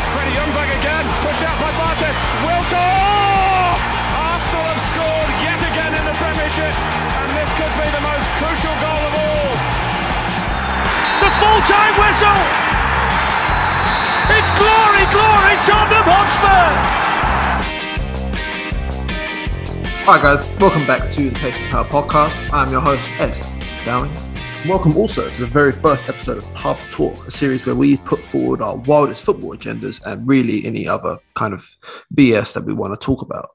It's Freddie Ljungberg again, pushed out by Barthez. Wiltord! Oh! Arsenal have scored yet again in the Premiership, and this could be the most crucial goal of all. The full-time whistle! It's glory, glory, Tottenham Hotspur! Hi guys, welcome back to the Pace of Power podcast. I'm your host Ed Dowling. Welcome also to the very first episode of Pub Talk, a series where we put forward our wildest football agendas and really any other kind of BS that we want to talk about.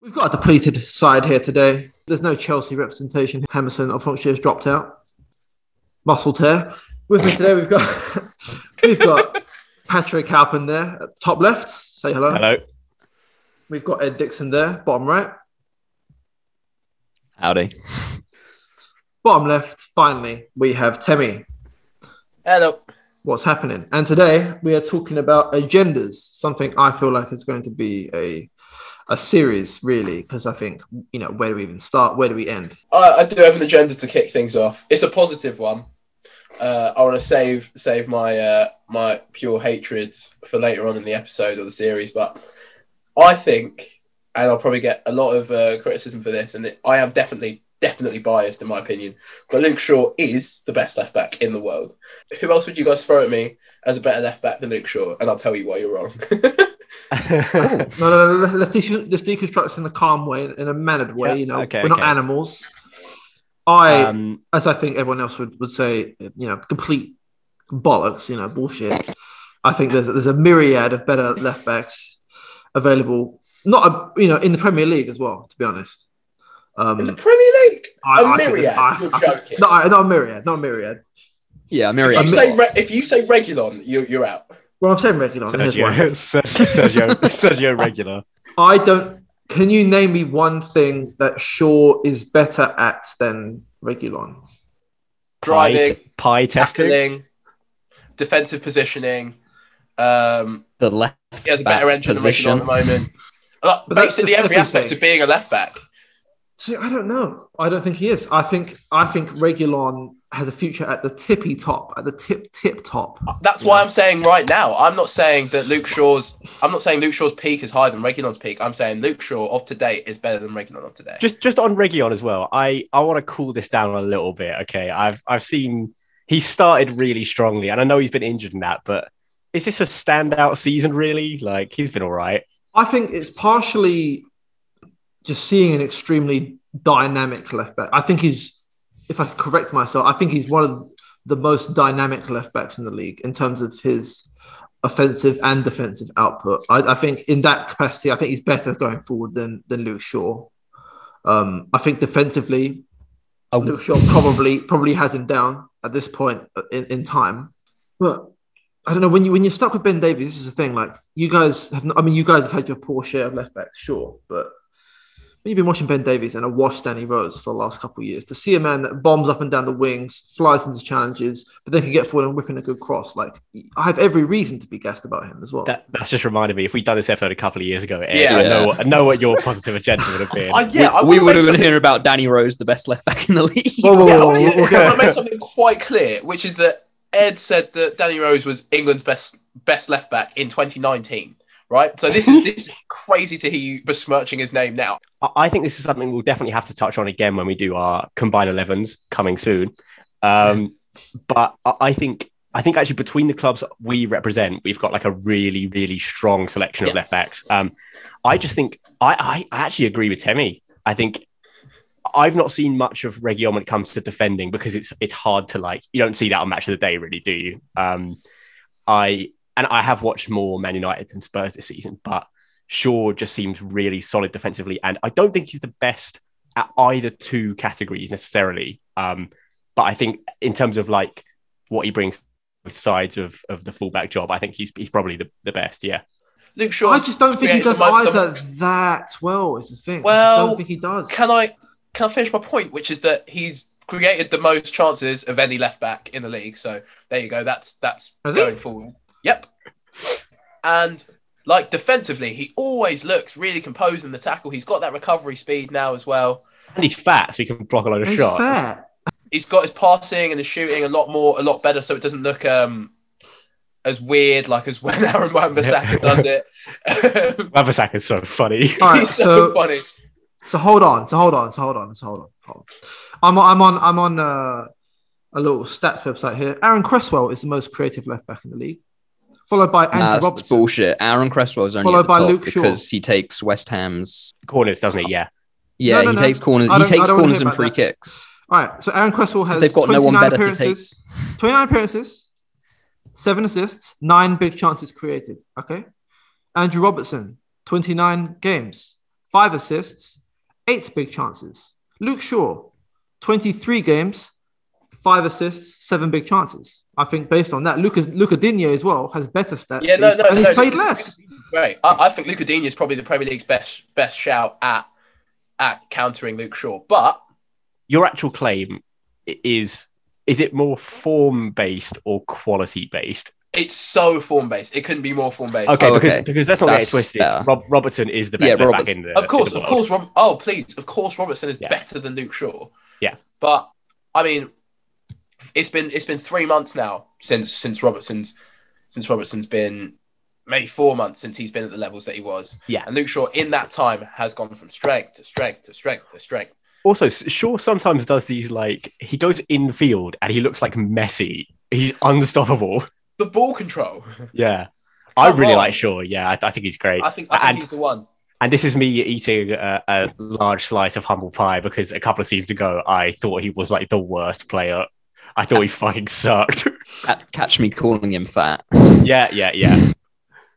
We've got a depleted side here today. There's no Chelsea representation. Hammerson unfortunately has dropped out. Muscle tear. With me today we've got we've got Patrick Halpin there at the top left. Say hello. Hello. We've got Ed Dixon there, bottom right. Howdy. Bottom left, finally, we have Temi. Hello. What's happening? And today we are talking about agendas, something I feel like is going to be a a series, really, because I think you know where do we even start? Where do we end? I, I do have an agenda to kick things off. It's a positive one. Uh, I want to save save my uh, my pure hatreds for later on in the episode or the series, but I think, and I'll probably get a lot of uh, criticism for this, and it, I am definitely definitely biased in my opinion. But Luke Shaw is the best left back in the world. Who else would you guys throw at me as a better left back than Luke Shaw? And I'll tell you why you're wrong. No, no, no, no, let's, de- let's deconstruct this in a calm way, in a mannered way. Yeah, You know, okay, we're not okay. animals. I, Um, as I think everyone else would, would say, you know, complete bollocks. You know, bullshit. I think there's there's a myriad of better left backs available. Not a, you know in the Premier League as well. To be honest. Um, in the Premier League, I- a I think myriad. there's- I- you're I. No, not a myriad, not a myriad. yeah, if, Miriam. you say re- if you say Reguilon, you're, you're out. Well, I'm saying regular. Here's why. Sergio, Sergio, Sergio regular. I don't. Can you name me one thing that Shaw is better at than Reguilon? Pie, Driving, t- pie testing. tackling, defensive positioning. Um, the left he has a better engine than Reguilon at the moment. Like, But that's basically, every aspect everything. of being a left back. See, I don't know. I don't think he is. I think I think Reguilon has a future at the tippy top, at the tip tip top. That's why I'm saying right now. I'm not saying that Luke Shaw's. I'm not saying Luke Shaw's peak is higher than Reguilon's peak. I'm saying Luke Shaw of today is better than Reguilon of today. Just, just on Reguilon as well. I, I want to cool this down a little bit. Okay, I've, I've seen he started really strongly, and I know he's been injured in that, but is this a standout season? Really? Like he's been all right. I think it's partially just seeing an extremely dynamic left back. I think he's, if I correct myself, I think he's one of the most dynamic left backs in the league in terms of his offensive and defensive output. I, I think in that capacity, I think he's better going forward than than Luke Shaw. Um, I think defensively, Oh. Luke Shaw probably probably has him down at this point in, in time. But I don't know when you when you're stuck with Ben Davies. This is the thing. Like you guys have, not, I mean, you guys have had your poor share of left backs, sure, but you've been watching Ben Davies and a wash Danny Rose for the last couple of years, to see a man that bombs up and down the wings, flies into challenges, but then can get forward and whip in a good cross, like I have every reason to be gassed about him as well. That, that's just reminded me. If we'd done this episode a couple of years ago, Ed, Yeah. I know, I know what your positive agenda would have been. I, yeah, I we would have been hearing about Danny Rose, the best left back in the league. Whoa, whoa, Yeah, whoa, I want to make something quite clear, which is that Ed said that Danny Rose was England's best best left back in 2019. Right, so this is this is crazy to hear you besmirching his name now. I think this is something we'll definitely have to touch on again when we do our combined 11s coming soon. Um, but I think I think actually between the clubs we represent, we've got like a really really strong selection of Yeah. left backs. Um, I just think I, I actually agree with Temi. I think I've not seen much of Reguilon when it comes to defending because it's it's hard to like you don't see that on Match of the Day really, do you? Um, I and I have watched more Man United than Spurs this season, but Shaw just seems really solid defensively, and I don't think he's the best at either two categories necessarily. Um, but I think in terms of like what he brings sides of, of the fullback job. I think he's he's probably the, the best. Yeah. Luke Shaw. I just don't think he creates the does mo- the- either that well. Is the thing. Well, I don't think he does. Can I can I finish my point, which is that he's created the most chances of any left back in the league. So there you go. That's that's Has he? going forward. Yep. And like defensively, he always looks really composed in the tackle. He's got that recovery speed now as well. And he's fat, so he can block a lot of He's shots. fair. He's got his passing and his shooting a lot more, a lot better, so it doesn't look um as weird like as when Aaron Wan-Bissaka does it. Wabasaka is so funny. All right, He's so, so funny. So hold on, so hold on, so hold on, so hold on. Hold on. I'm I'm on I'm on uh, a little stats website here. Aaron Cresswell is the most creative left back in the league, followed by Andrew Nah, that's Robertson. bullshit. Aaron Cresswell is only Followed at the by top Luke Shaw. because he takes West Ham's. Corners, doesn't he? Yeah. Yeah, no, he no. takes corners. He don't- I takes corners and free that. kicks. All right, so Aaron Cresswell has They've got no one better to appearances, 29 appearances, seven assists, nine big chances created. Okay, Andrew Robertson, 29 games, five assists, eight big chances. Luke Shaw, 23 games, five assists, seven big chances. I think based on that, Lucas Luca Digne as well has better stats. Yeah, no, no, and he's no, played Luka- less. Great. I, I think Luca Digne is probably the Premier League's best best shout at at countering Luke Shaw. But Your actual claim is is it more form based or quality based? it's so form based. It couldn't be more form based. Okay, Oh, because okay. because let's not get That's twisted. better. Rob, Robertson is the best Yeah, back in the Of course, in the of world. course. Rob- oh, please. Of course, Robertson is Yeah. better than Luke Shaw. Yeah. But I mean, it's been it's been three months now since since Robertson's since Robertson's been maybe four months since he's been at the levels that he was. Yeah. And Luke Shaw in that time has gone from strength to strength to strength to strength. Also, Shaw sometimes does these like he goes in field and he looks like Messi. He's unstoppable. The ball control. Yeah, I Come really on. like Shaw. Yeah, I, I think he's great. I think, I think And- he's the one. And this is me eating a, a large slice of humble pie because a couple of seasons ago I thought he was like the worst player. I thought he fucking sucked. Catch me calling him fat. yeah, yeah, yeah.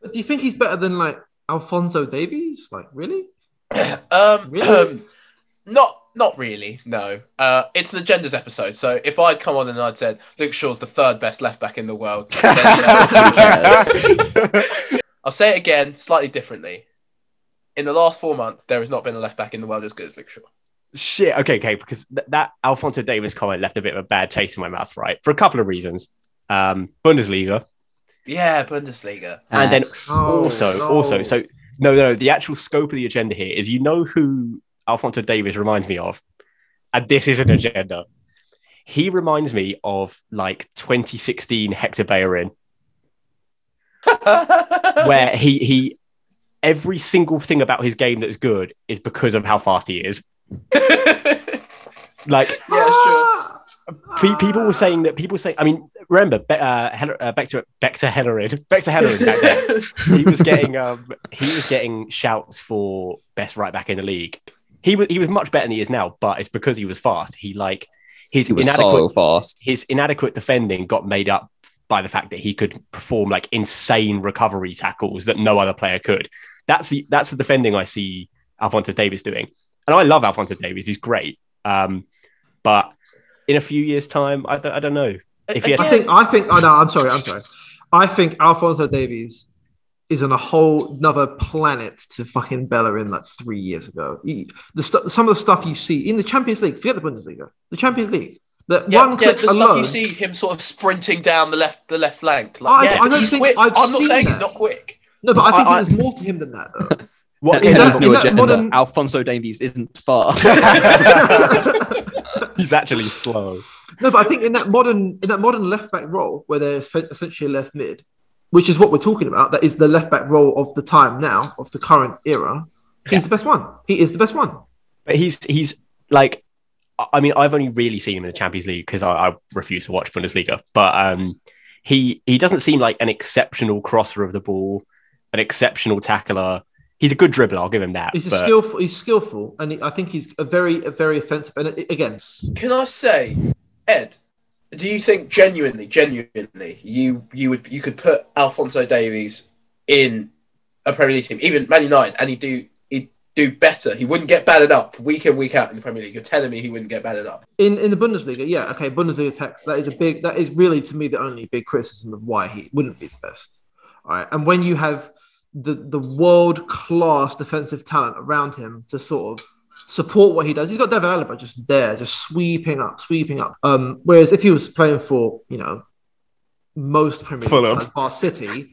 Do you think he's better than like Alphonso Davies? Like really? Um, Really? not not really. No. Uh, it's an agendas episode. So if I'd come on and I'd said Luke Shaw's the third best left back in the world, then, yeah. I'll say it again, slightly differently. In the last four months, there has not been a left back in the world as good as Luke Shaw. Shit. Okay, okay. Because th- that Alphonso Davies comment left a bit of a bad taste in my mouth, right? For a couple of reasons. Um, Bundesliga, Yeah, Bundesliga. and then Facts. Oh, also, no. also, so no, no. The actual scope of the agenda here is you know who Alphonso Davies reminds me of, and this is an agenda. He reminds me of like 2016 Hector Bellerin, where he he every single thing about his game that's good is because of how fast he is. Like yeah, sure. pe- people were saying that people say. I mean, remember Be- uh, Hel- uh, back to back to Hellerin, back to Hellerin back then. he was getting um, he was getting shouts for best right back in the league. He was he was much better than he is now, but it's because he was fast. He like his He was inadequate so fast. his inadequate defending got made up by the fact that he could perform like insane recovery tackles that no other player could. That's the that's the defending I see Alphonso Davies doing, and I love Alphonso Davies. He's great, um, but in a few years' time, I don't, I don't know if he had I Again, think I think oh no, I'm sorry, I'm sorry. I think Alphonso Davies is on a whole another planet to fucking Bellerin like three years ago. He- the stu- some of the stuff you see in the Champions League, forget the Bundesliga, the Champions League. The Yeah, one yeah, click the stuff alone. you see him sort of sprinting down the left the left flank. Like, I, yeah, I don't think quick. I've I'm not saying that. he's not quick. No, but I think I- I- there's more to him than that. Though. what in Kenny's that- new in that agenda. modern- Alphonso Davies isn't fast. he's actually slow. No, but I think in that modern in that modern left back role where there's fe- essentially a left mid, which is what we're talking about, that is the left back role of the time now of the current era. He's the best one. He is the best one. But he's he's like, I- I mean, I've only really seen him in the Champions League because I, I refuse to watch Bundesliga. But um, he he doesn't seem like an exceptional crosser of the ball, an exceptional tackler. He's a good dribbler. I'll give him that. He's a but- skillful. He's skillful, and he- I think he's a very, a very offensive. And it- again, Can I say, Ed? Do you think genuinely, genuinely, you you would you could put Alphonso Davies in a Premier League team, even Man United, and he'd do he'd do better. He wouldn't get battered up week in week out in the Premier League. You're telling me he wouldn't get battered up. In in the Bundesliga, yeah, okay, Bundesliga text. That is a big. That is really to me the only big criticism of why he wouldn't be the best. All right, and when you have the the world class defensive talent around him to sort of support what he does, he's got David Alaba just there, just sweeping up, sweeping up. Um, whereas if he was playing for you know most Premier League Fulham. sides, bar City,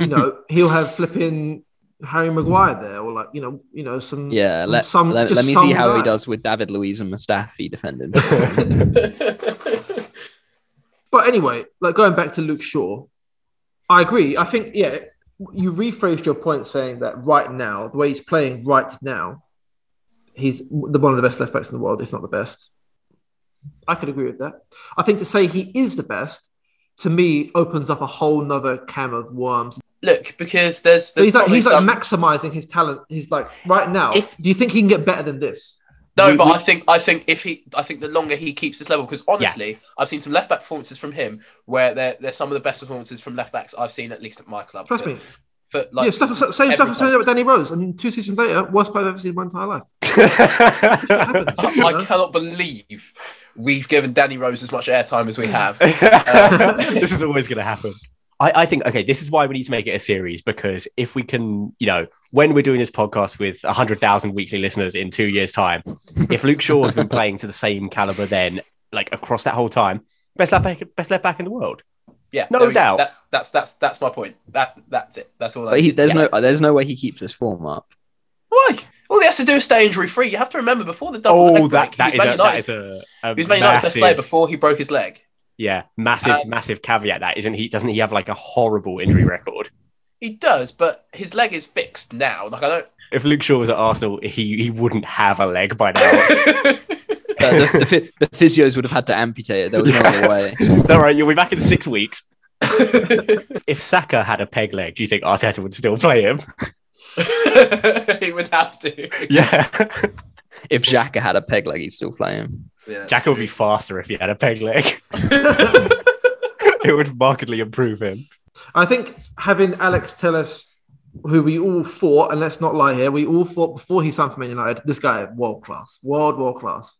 you know he'll have flipping Harry Maguire there, or like you know, you know some Yeah, some, let, some- let, let me see how he does with David Luiz and Mustafi defending. But anyway, like going back to Luke Shaw, I agree. I think yeah, you rephrased your point saying that right now, the way he's playing right now, he's the one of the best left backs in the world, if not the best. I could agree with that. I think to say he is the best to me opens up a whole nother can of worms. Look, because there's, there's he's like he's like some- maximizing his talent. He's like right now. If- do you think he can get better than this? No, We- but we- I think I think if he I think the longer he keeps this level, because honestly, I've seen some left back performances from him where they're they're some of the best performances from left backs I've seen at least at my club. Trust for, me. For, like, yeah, stuff, same stuff as time. saying with Danny Rose, and two seasons later, worst player I've ever seen in my entire life. I, I cannot believe we've given Danny Rose as much airtime as we have. Um, this is always going to happen. I, I think okay. This is why we need to make it a series because if we can, you know, when we're doing this podcast with hundred thousand weekly listeners in two years' time, if Luke Shaw has been playing to the same caliber then, like across that whole time, best left back, best left back in the world. Yeah, No there we go. doubt. That, that's that's that's my point. That that's it. That's all. I But he, there's Yeah. no there's no way he keeps this form up. why. All he has to do is stay injury free. You have to remember before the double Oh, leg that break, that he a Man that United- a, a he was Man United's best player before he broke his leg. Yeah, massive, Um, massive caveat. That isn't he? Doesn't he have like a horrible injury record? He does, but his leg is fixed now. Like I don't. If Luke Shaw was at Arsenal, he he wouldn't have a leg by now. Uh, the, the, the physios would have had to amputate it. There was no other way. All right, you'll be back in six weeks. If Saka had a peg leg, do you think Arteta would still play him? he would have to. Yeah. If Xhaka had a peg leg, he'd still play him. Yeah. Jack would be faster if he had a peg leg. it would markedly improve him. I think having Alex Telles, who we all thought, and let's not lie here, we all thought before he signed for Man United, this guy world class, world world class.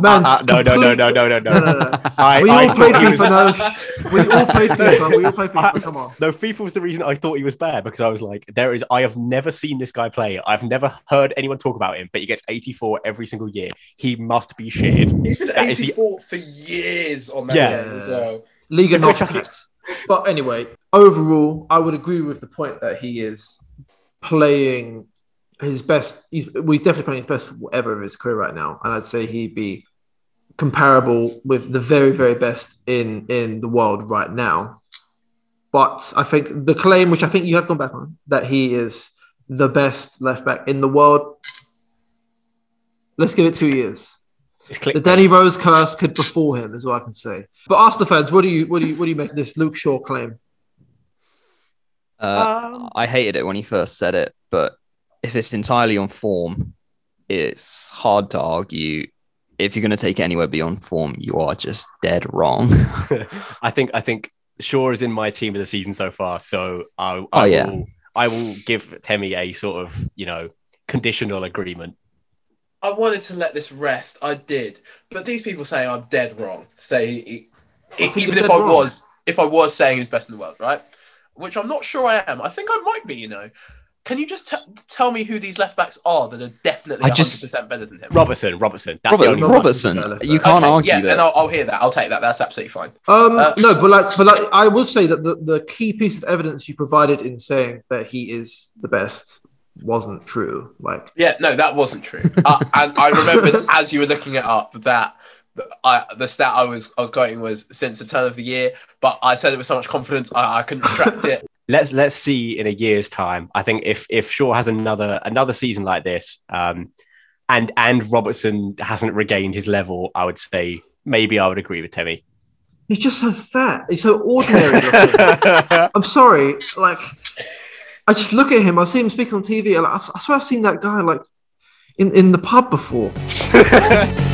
Man's Uh, no, no, no, no, no, no, no. no, no, no. I, We I all played thought he was, FIFA, no. We all played FIFA. We all played FIFA. Come on. no, FIFA was the reason I thought he was bad because I was like, there is, I have never seen this guy play. I've never heard anyone talk about him, but he gets 84 every single year. He must be shit. He's been That is the- 84 for years on that Yeah. game as well. Liga If North But anyway, overall, I would agree with the point that he is playing his best. He's, well, he's definitely playing his best ever of his career right now, and I'd say he'd be comparable with the very, very best in in the world right now. But I think the claim, which I think you have gone back on, that he is the best left back in the world. Let's give it two years. It's The click. Danny Rose curse could befall him, is what I can say. But Arsenal fans, what do you what do you what do you make of this Luke Shaw claim? Uh, Um, I hated it when he first said it, but if it's entirely on form, it's hard to argue. If you're going to take it anywhere beyond form, you are just dead wrong. I think I think Shaw is in my team of the season so far. So I, I Oh, yeah. will I will give Temi a sort of you know conditional agreement. I wanted to let this rest. I did, but these people say I'm dead wrong. Say he, think even if I wrong. was, if I was saying he's best in the world, right? Which I'm not sure I am. I think I might be. You know, can you just t- tell me who these left backs are that are definitely I 100 just- percent better than him? Robertson, Robertson. That's the only Robertson, Robertson. you can't Okay, argue yeah, that. and I'll, I'll hear that. I'll take that. That's absolutely fine. Um, Uh, no, but like, but like, I will say that the, the key piece of evidence you provided in saying that he is the best wasn't true. Like, Yeah, no, that wasn't true. uh, and I remembered as you were looking it up that the- I, the stat I was I was quoting was since the turn of the year, but I said it with so much confidence I, I couldn't retract it. Let's let's see in a year's time. I think if if Shaw has another another season like this, um, and and Robertson hasn't regained his level, I would say maybe I would agree with Temi. he's just so fat. He's so ordinary. I'm sorry. Like, I just look at him. I see him speak on TV. And I, I swear I've seen that guy like in, in the pub before.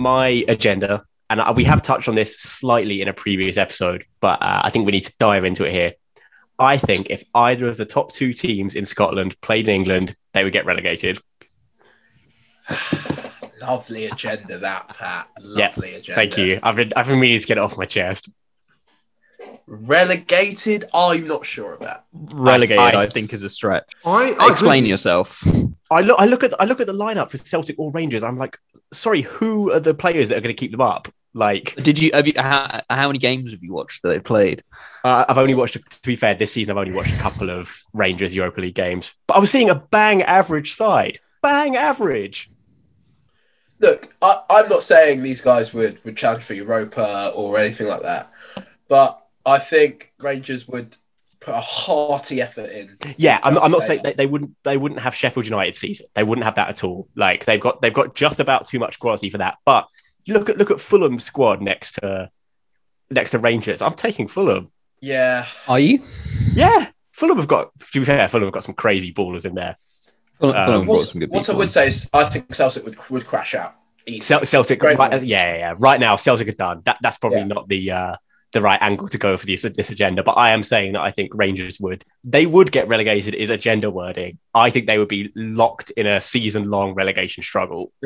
my agenda, and we have touched on this slightly in a previous episode, but uh, I think we need to dive into it here. I think if either of the top two teams in Scotland played in England, they would get relegated. Lovely agenda, that Pat. Lovely agenda. Thank you. I've been I've been meaning to get it off my chest. Relegated? I'm not sure about. Relegated, I- I, think, is a stretch. I, I Explain agree. yourself. I look I look at I look at the lineup for Celtic or Rangers. I'm like, sorry, who are the players that are going to keep them up? Like, Did you have you how, how many games have you watched that they played? uh, I've only watched. To be fair, this season I've only watched a couple of Rangers Europa League games, but I was seeing a bang average side. Bang average. Look, I, I'm not saying these guys would, would challenge for Europa or anything like that, but I think Rangers would put a hearty effort in. Yeah, I'm, I'm not saying saying. they, they wouldn't they wouldn't have Sheffield United season. They wouldn't have that at all. Like they've got they've got just about too much quality for that. But you look at look at Fulham's squad next to next to Rangers. I'm taking Fulham. Yeah, Are you? Yeah, Fulham have got to be fair, Fulham have got some crazy ballers in there. Fulham, Um, Fulham what, some good what I would say is I think Celtic would, would crash out. easily. Celtic, right, yeah, yeah, yeah. Right now, Celtic are done. That that's probably Yeah. not the uh, the right angle to go for this this agenda. But I am saying that I think Rangers would they would get relegated. Is agenda wording? I think they would be locked in a season long relegation struggle.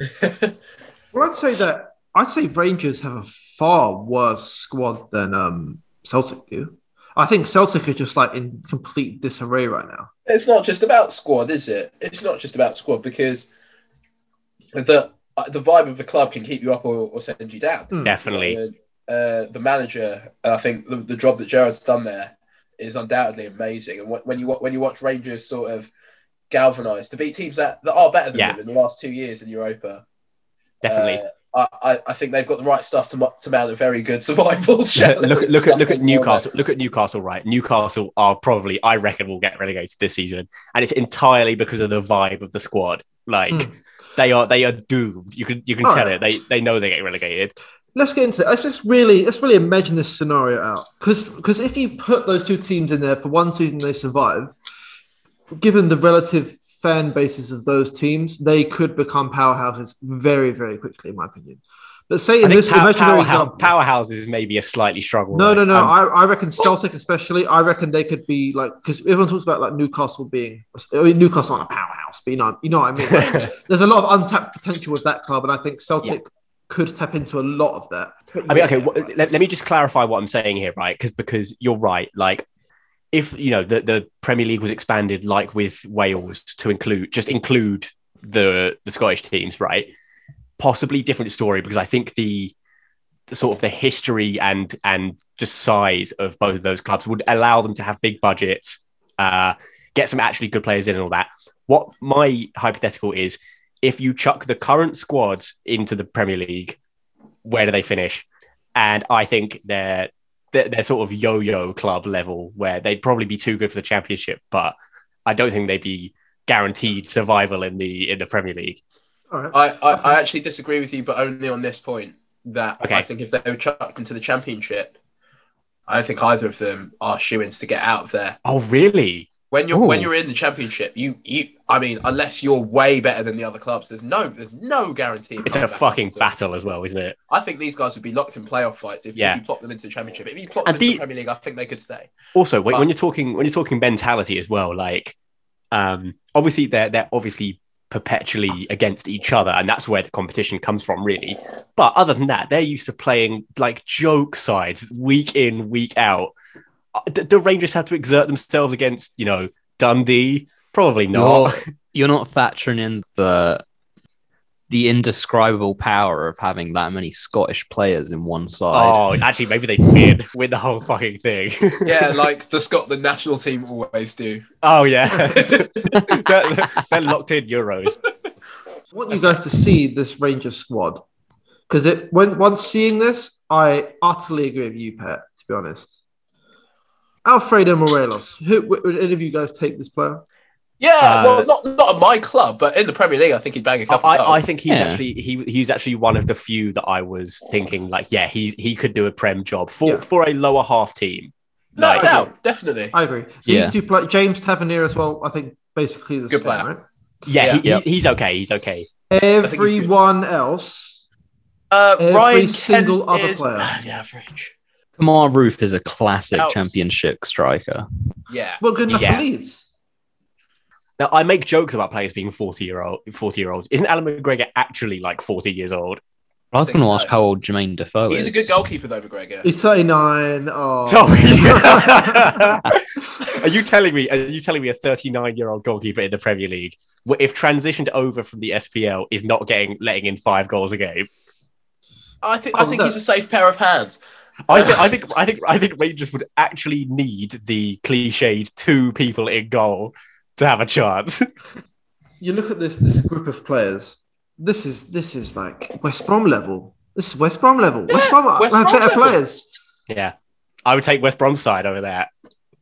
Well, I'd say that I'd say Rangers have a far worse squad than um, Celtic do. I think Celtic are just like in complete disarray right now. it's not just about squad, is it? It's not just about squad because the the vibe of the club can keep you up or, or send you down. Hmm. Definitely. Uh, the manager, and I think the, the job that Gerrard's done there is undoubtedly amazing. And when you when you watch Rangers sort of galvanise to beat teams that, that are better than Yeah. them in the last two years in Europa, Definitely. uh, I, I, I think they've got the right stuff to, to mount a very good survival. look, challenge. look, look at look at Nothing more Newcastle. Look at Newcastle. Right, Newcastle are probably I reckon will get relegated this season, and it's entirely because of the vibe of the squad. Like Hmm. they are they are doomed. You can you can Oh, tell yeah. it. They they know they get relegated. Let's get into it. Let's just really let's really imagine this scenario out because because if you put those two teams in there for one season, they survive. Given the relative fan bases of those teams, they could become powerhouses very very quickly, in my opinion. But say in this pow- imaginary powerhouse, example, powerhouses maybe a slightly struggle. No, right? no, no. Um, I, I reckon Celtic, especially. I reckon they could be like because everyone talks about like Newcastle being. I mean, Newcastle aren't a powerhouse, but you know, you know what I mean. Like, there's a lot of untapped potential with that club, and I think Celtic could tap into a lot of that. I mean, okay. wh- let, let me just clarify what I'm saying here, right? Because because you're right. Like, if you know the the Premier League was expanded, like with Wales, to include just include the the Scottish teams, right? Possibly different story because I think the the sort of the history and and just size of both of those clubs would allow them to have big budgets, uh, get some actually good players in and all that. What my hypothetical is, if you chuck the current squads into the Premier League, where do they finish? And I think they're they're, they're sort of yo-yo club level where they'd probably be too good for the Championship, but I don't think they'd be guaranteed survival in the in the Premier League. All right. I, I, I actually disagree with you, but only on this point. That Okay. I think if they were chucked into the championship, I don't think either of them are shoo-ins to get out of there. Oh, really? When you're when you're in the championship, you you I mean, unless you're way better than the other clubs, there's no there's no guarantee. It's a fucking battle as well, isn't it? I think these guys would be locked in playoff fights if, Yeah. if you plop them into the championship. If you plop And them into the- the Premier League, I think they could stay. Also, when, But- when you're talking when you're talking mentality as well, like um, obviously they're they're obviously perpetually against each other, and that's where the competition comes from, really. But other than that, they're used to playing like joke sides week in, week out. Uh, d- Do Rangers have to exert themselves against you know Dundee? Probably not. You're, you're not factoring in the the indescribable power of having that many Scottish players in one side. Oh, actually, maybe they win win the whole fucking thing. Yeah, like the Scotland national team always do. oh yeah, they're, they're locked in Euros. I want you guys to see this Rangers squad because it when once seeing this, I utterly agree with you, Pat. To be honest, Alfredo Morelos. Who would any of you guys take this player? Yeah, Uh, well, not not at my club, but in the Premier League, I think he'd bang a couple. I. I think he's Yeah. actually he he's actually one of the few that I was thinking like yeah he's he could do a prem job for Yeah. for a lower half team. no Like, doubt, definitely. I agree. Yeah. These two play James Tavernier as well. I think basically the Good same, player. right? yeah, Yeah. He, he's, he's okay. He's okay. think he's. Everyone else, Uh, Every Ryan single Kent other is player. average. Kemar Roofe is a classic Ouch. championship striker. Yeah. Well, good enough Yeah. for Leeds. Now I make jokes about players being forty year old, forty year olds. Isn't Allan McGregor actually like forty years old? I was think going to ask so. how old Jermaine Defoe He's is. He's a good goalkeeper though, McGregor. He's 39. Oh. So, are you telling me? Are you telling me a 39 year old goalkeeper in the Premier League, if transitioned over from the SPL, is not getting letting in five goals a game? I think Oh, I think oh, no. he's a safe pair of hands. I think, I think, I think, I think Rangers would actually need the cliched two people in goal to have a chance. you look at this this group of players. This is this is like West Brom level. This is West Brom level. West Brom West have Brom better level. players. yeah, I would take West Brom side over there.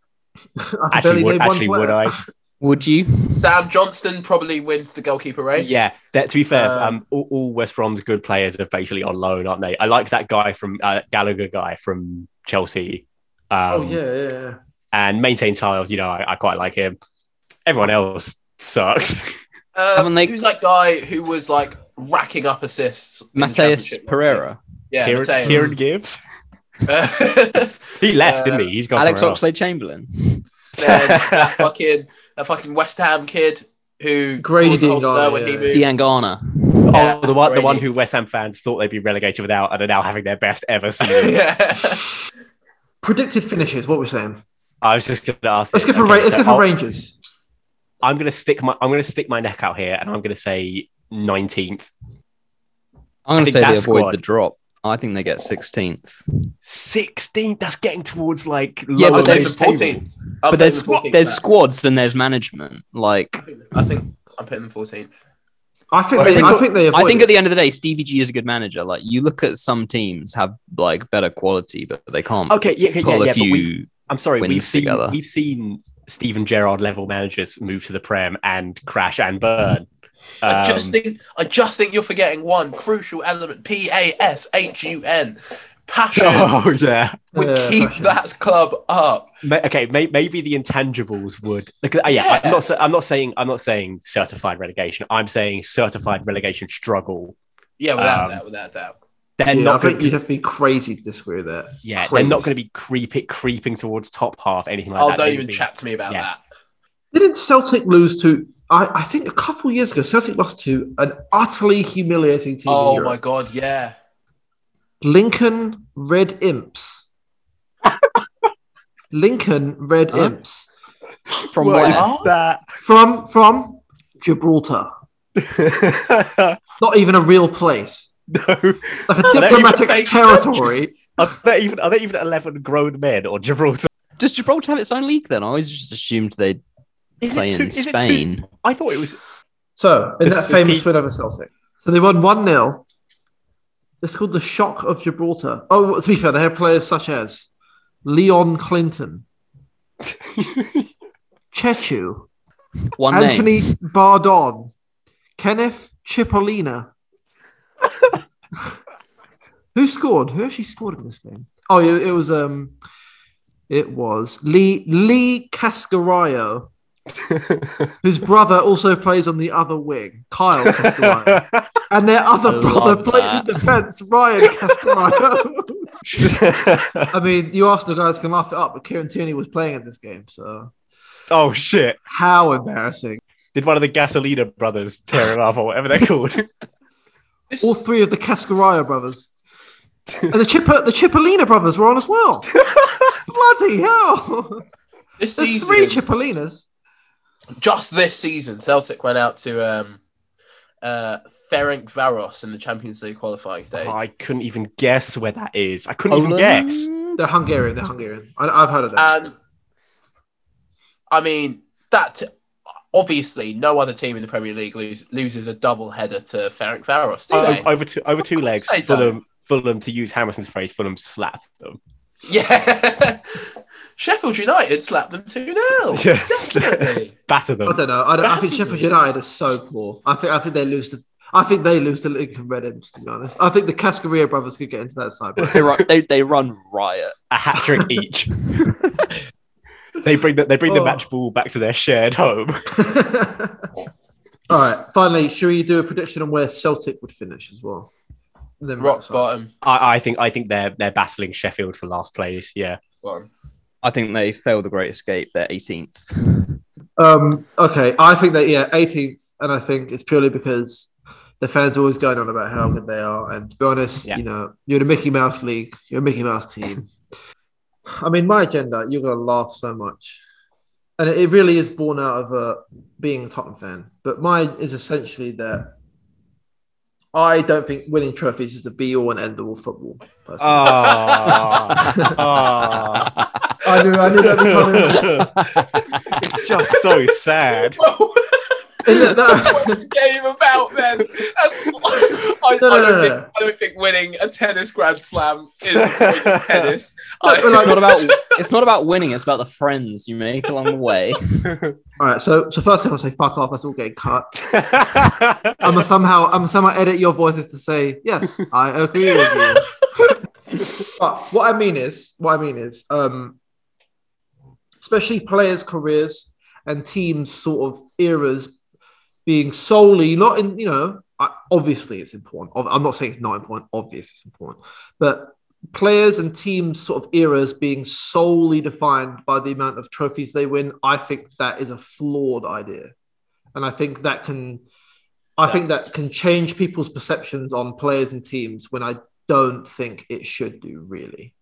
I Actually, would, name one actually, would. I? Would you? Sam Johnstone probably wins the goalkeeper race. Yeah, that, to be fair, Um, um, all, all West Brom's good players are basically on loan, aren't they? I like that guy from uh, Gallagher guy from Chelsea. Um, Oh yeah, yeah, yeah. and maintain tiles. You know, I, I quite like him. Everyone else sucks. Um, Haven't they- Who's that guy who was like racking up assists? Matheus Pereira. Yeah, Kieran, Mateus. Kieran Gibbs. Uh, He left, Uh, didn't he? He's gone Alex somewhere. Oxlade Chamberlain. then that fucking that fucking West Ham kid who Grady caused Ulster Diangana, when he yeah. moved. Diangana. Yeah, oh, the one, the one who West Ham fans thought they'd be relegated without, and are now having their best ever season. yeah. Predicted finishes. What we're saying. I was just going to ask. Let's this. go for Okay, Ra- let's so go for Rangers. I'm going to stick my I'm going to stick my neck out here, and I'm going to say 19th, I'm going to say they avoid squad- the drop. I think they get 16th. 16th. That's getting towards like Yeah, lower but there's- mid-table. 14th. But there's them 14th there's squads and there's management. Like I think, I think I'm putting them 14th. I think Well, they. if I think they. I think at the end of the day, Stevie G is a good manager. Like you look at some teams have like better quality, but they can't Okay, yeah, okay, yeah, pull yeah. a But we've. I'm sorry, we've seen together. we've seen Steven Gerrard level managers move to the Prem and crash and burn. I Um, just think I just think you're forgetting one crucial element: P A S H U N. Passion oh yeah. would Yeah, keep passion. that club up. Ma- Okay, may- maybe the intangibles would. Because, uh, yeah, Yeah. I'm not. I'm not saying. I'm not saying certified relegation. I'm saying certified relegation struggle. Yeah, without Um, doubt, without doubt. They're Yeah, I not going think to. you'd have to be crazy to disagree with that. Yeah, Crazy. they're not going to be creeping creeping towards top half. Anything like that. Oh, that. don't even be- chat to me about yeah. that. Didn't Celtic lose to? I, I think a couple of years ago, Celtic lost to an utterly humiliating team. Oh Europe. my god, yeah. Lincoln Red Imps. Lincoln Red Huh? Imps From What where? is that? from from Gibraltar. Not even a real place, no. like a Are diplomatic territory. Are they even are they even eleven grown men or Gibraltar? Does Gibraltar have its own league then? I always just assumed they'd Is play it two, in is it two- Spain. I thought it was. So, in This- that famous peak- win over Celtic. So they won 1 0. It's called the Shock of Gibraltar. Oh, to be fair, they have players such as Leon Clinton, Chechu, One Anthony name. Bardon, Kenneth Chipolina. Who scored? Who actually scored in this game? Oh, it, it was um, it was Lee Lee Casciaro, whose brother also plays on the other wing, Kyle Casciaro, and their other I brother plays that. in defence, Ryan Casciaro. I mean, you Arsenal guys can laugh it up, but Kieran Tierney was playing in this game, so oh shit! how embarrassing! Did one of the Gasolina brothers tear him up or whatever they're called? All three of the Casciaro brothers. And the Chip the Chipolina brothers were on as well. Bloody hell! this There's season, three Chipolinas. Just this season, Celtic went out to um, uh, Ferencváros in the Champions League qualifying stage. I couldn't even guess where that is. I couldn't even guess. Poland? They're Hungarian. They're Hungarian. I, I've heard of them. And I mean that obviously no other team in the Premier League lose, loses a double header to Ferencváros, do they? Over, over two over two legs. they Fulham, Fulham to use Hammerson's phrase. Fulham slapped them. Yeah. Sheffield United slapped them 2 0. Yes. Definitely. Batter them. I don't know. I, don't, I think Sheffield United are so poor. I think I think they lose the. I think they lose the Lincoln Red Imps. To be honest, I think the Casciaro brothers could get into that side. They run, they, they run riot. A hat trick each. they bring the they bring the Oh. match ball back to their shared home. All right. Finally, should we do a prediction on where Celtic would finish as well? then Rock bottom. I, I think I think they're they're battling Sheffield for last place. Yeah. bottom. I think they failed the Great Escape. They're 18th. Um, okay, I think that yeah, 18th, and I think it's purely because the fans are always going on about how good they are. And to be honest, Yeah. you know, you're in a Mickey Mouse League, you're a Mickey Mouse team. I mean, my agenda, you're gonna laugh so much, and it, it really is born out of uh, being a Tottenham fan. But mine is essentially that I don't think winning trophies is the be all and end all of football. personally. Ah. Ah. I knew, I knew that would be coming. it's just so sad. Isn't that what What's the game about then? That's, I, No, no, I, don't no, think. I don't think winning a tennis grand slam is the point of tennis. No, I, but like- It's not about it's not about winning. It's about the friends you make along the way. All right, so so first I'm gonna say fuck off. That's all getting cut. I'm gonna somehow I'm gonna somehow edit your voices to say yes, I agree with you. but what I mean is, what I mean is, um, especially players' careers and teams' sort of eras being solely not in, you know, obviously it's important. I'm not saying it's not important. Obviously it's important, but players and teams' sort of eras being solely defined by the amount of trophies they win, I think that is a flawed idea, and I think that can, I think that can change people's perceptions on players and teams when I don't think it should do really.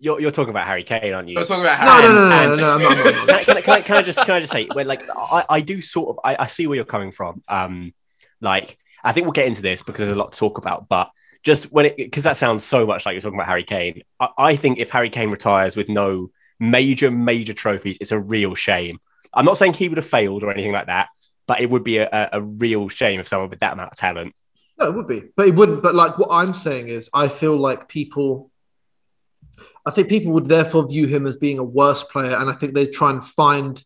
You're, you're talking about Harry Kane, aren't you? we're talking about No, Harry. no, no, no, and- no, no, I'm not, I'm not, I'm can, I, can, I, can, I, just can I just say when like I, I do sort of I, I see where you're coming from. Um, like I think we'll get into this because there's a lot to talk about, but just when it because that sounds so much like you're talking about Harry Kane. I, I think if Harry Kane retires with no major major trophies, it's a real shame. I'm not saying he would have failed or anything like that, but it would be a, a, a real shame if someone with that amount of talent. No, it would be, but it wouldn't. But like what I'm saying is, I feel like people, I think people would therefore view him as being a worse player, and I think they try and find.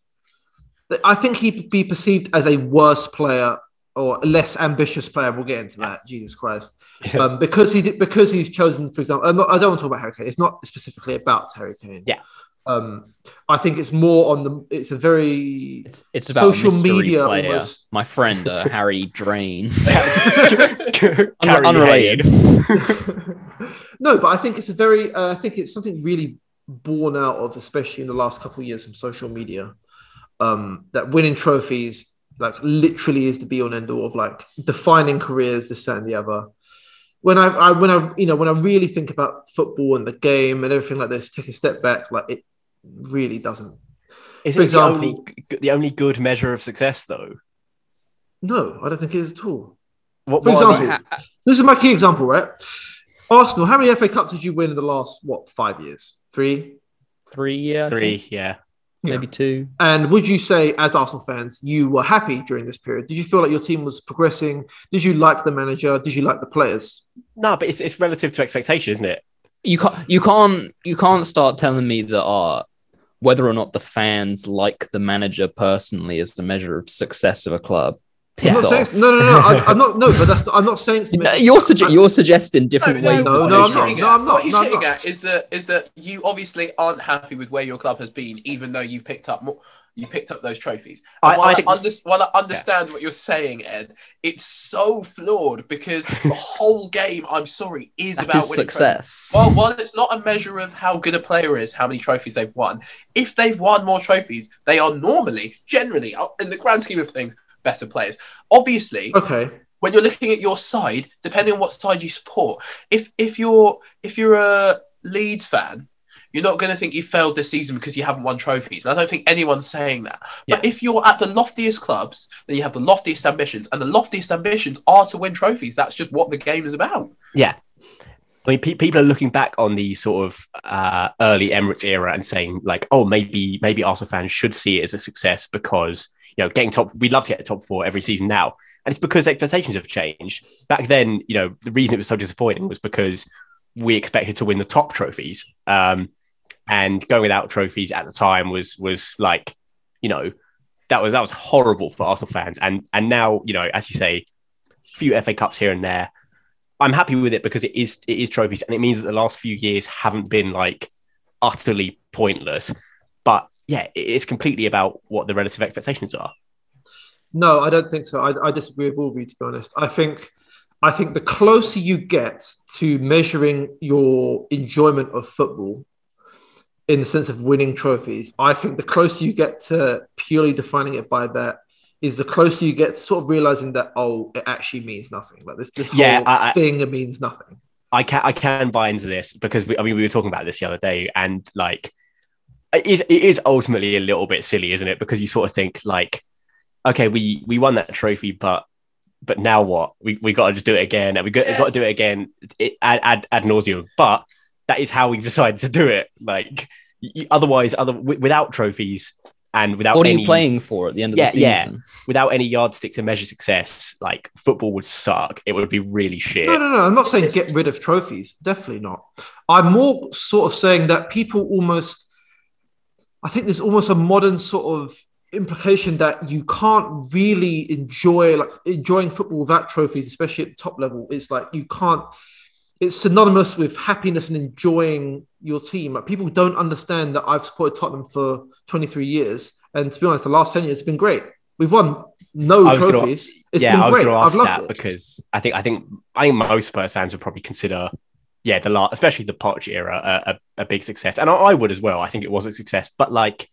I think he'd be perceived as a worse player or a less ambitious player. We'll get into that. Jesus Christ, um, because he did, because he's chosen, for example, not, I don't want to talk about Harry Kane. It's not specifically about Harry Kane. Yeah. Um, I think it's more on the. It's a very It's it's about Social media player. almost. My friend uh, Harry Drain. Unrelated. No, but I think it's a very, uh, I think it's something really born out of, especially in the last couple of years from social media, um, that winning trophies, like literally is the be and end all of like defining careers, this, that, and the other. When I, I, when I, you know, when I really think about football and the game and everything like this, take a step back, like it really doesn't. Is For it the only the only good measure of success though? No, I don't think it is at all. What, For what example, this is my key example, right? Arsenal, how many FA Cups did you win in the last, what, five years? Three? Three, yeah, I three, think. yeah. maybe two. And would you say, as Arsenal fans, you were happy during this period? Did you feel like your team was progressing? Did you like the manager? Did you like the players? No, but it's it's relative to expectation, isn't it? You can't you can't you can't start telling me that uh, whether or not the fans like the manager personally is the measure of success of a club. I'm Piss not saying, no, no, no. I, I'm not. No, but that's. I'm not saying. It's No, you're sugge- you're suggesting different No, ways. no, of no, I'm not. No, I'm not. What he's No, I'm hitting not. at is that is that you obviously aren't happy with where your club has been, even though you picked up more. You picked up those trophies. I- And while I I, under, while I understand what you're saying, Ed, it's so flawed because the whole game, I'm sorry, is That about is winning trophies. success. Well, while it's not a measure of how good a player is, how many trophies they've won, if they've won more trophies, they are normally, generally, uh, in the grand scheme of things, better players. Obviously, Okay. when you're looking at your side, depending on what side you support, if if you're if you're a Leeds fan, you're not going to think you failed this season because you haven't won trophies. And I don't think anyone's saying that. But if you're at the loftiest clubs, then you have the loftiest ambitions, and the loftiest ambitions are to win trophies. That's just what the game is about. Yeah. I mean, pe- people are looking back on the sort of uh, early Emirates era and saying, like, oh, maybe maybe Arsenal fans should see it as a success because you know getting top. We'd love to get the top four every season now, and it's because expectations have changed. Back then, you know, the reason it was so disappointing was because we expected to win the top trophies, um, and going without trophies at the time was was like, you know, that was that was horrible for Arsenal fans. And and now, you know, as you say, few FA Cups here and there. I'm happy with it because it is it is trophies, and it means that the last few years haven't been like utterly pointless. But yeah, it's completely about what the relative expectations are. No, I don't think so. I, I disagree with all of you, to be honest. I think I think the closer you get to measuring your enjoyment of football in the sense of winning trophies, I think the closer you get to purely defining it by that is the closer you get to sort of realizing that oh, it actually means nothing. Like this, this whole Yeah, I- I- thing it means nothing. I can I can buy into this because we, I mean we were talking about this the other day and like it is it is ultimately a little bit silly, isn't it? Because you sort of think like, okay, we we won that trophy, but but now what? We we got to just do it again, and we got, got to do it again it, ad, ad ad nauseum. But that is how we decided to do it. Like otherwise, other without trophies and without What are any you playing for at the end of Yeah, the yeah. without any yardstick to measure success, like football would suck. It would be really shit. No, no, no. I'm not saying get rid of trophies. Definitely not. I'm more sort of saying that people almost, I think there's almost a modern sort of implication that you can't really enjoy like enjoying football without trophies, especially at the top level. It's like you can't. It's synonymous with happiness and enjoying your team. Like people don't understand that I've supported Tottenham for 23 years, and to be honest, the last 10 years has been great. We've won no was gonna- trophies. It's yeah, I was going to ask that it. because I think I think I think most Spurs fans would probably consider, yeah, the last, especially the Poch era, a, a, a big success, and I, I would as well. I think it was a success, but like,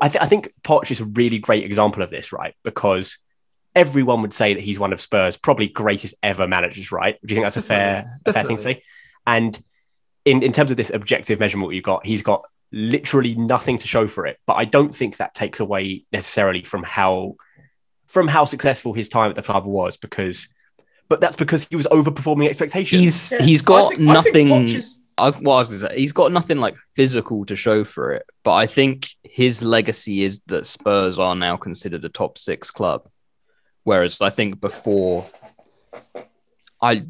I, th- I think Poch is a really great example of this, right? Because everyone would say that he's one of Spurs' probably greatest ever managers, right? Do you think that's a fair a fair thing to say? And in in terms of this objective measurement you've got, he's got literally nothing to show for it. But I don't think that takes away necessarily from how from how successful his time at the club was because but that's because he was overperforming expectations. He's Yeah, he's I got I think nothing. Poch is- I was, what I was say, he's got nothing like physical to show for it. But I think his legacy is that Spurs are now considered a top six club, whereas I think before, I,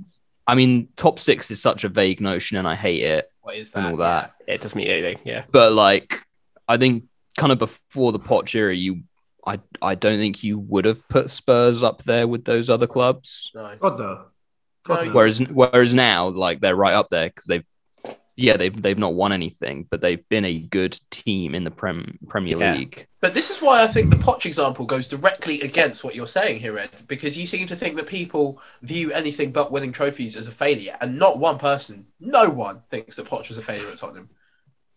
I mean, top six is such a vague notion, and I hate it What is and that? all that. it doesn't mean anything. Yeah. But like, I think kind of before the Poch era, you, I, I don't think you would have put Spurs up there with those other clubs. No. God no. God, No, no. Whereas whereas now, like they're right up there because they've yeah they've they've not won anything, but they've been a good team in the Prem Premier Yeah. League. But this is why I think the Poch example goes directly against what you're saying here, Ed, because you seem to think that people view anything but winning trophies as a failure, and not one person, no one thinks that Poch was a failure at Tottenham.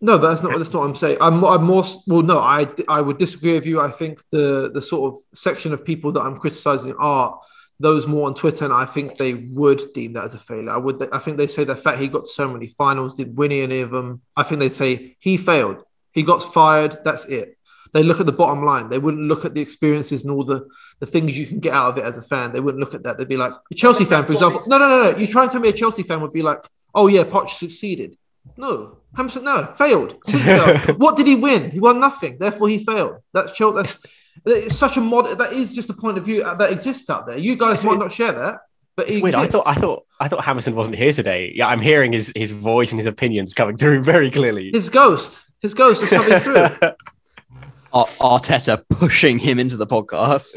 No, that's not that's not what I'm saying. I'm, I'm more well. No, I I would disagree with you. I think the the sort of section of people that I'm criticizing are those more on Twitter, and I think they would deem that as a failure. I would. I think they say the fact he got so many finals, didn't win any of them. I think they'd say he failed. He got fired. That's it. They look at the bottom line. They wouldn't look at the experiences and all the, the things you can get out of it as a fan. They wouldn't look at that. They'd be like, a Chelsea fan, for example. No, no, no, no. You try and tell me a Chelsea fan would be like, oh, yeah, Poch succeeded. No, Hampson, no, failed. Failed. what did he win? He won nothing. Therefore, he failed. That's Chelsea. That's it's such a mod. That is just a point of view that exists out there. You guys It's might weird. not share that, but It's it weird. I thought I thought I thought Hammerson wasn't here today. Yeah, I'm hearing his his voice and his opinions coming through very clearly. his ghost, his ghost is coming through. Ar- Arteta pushing him into the podcast.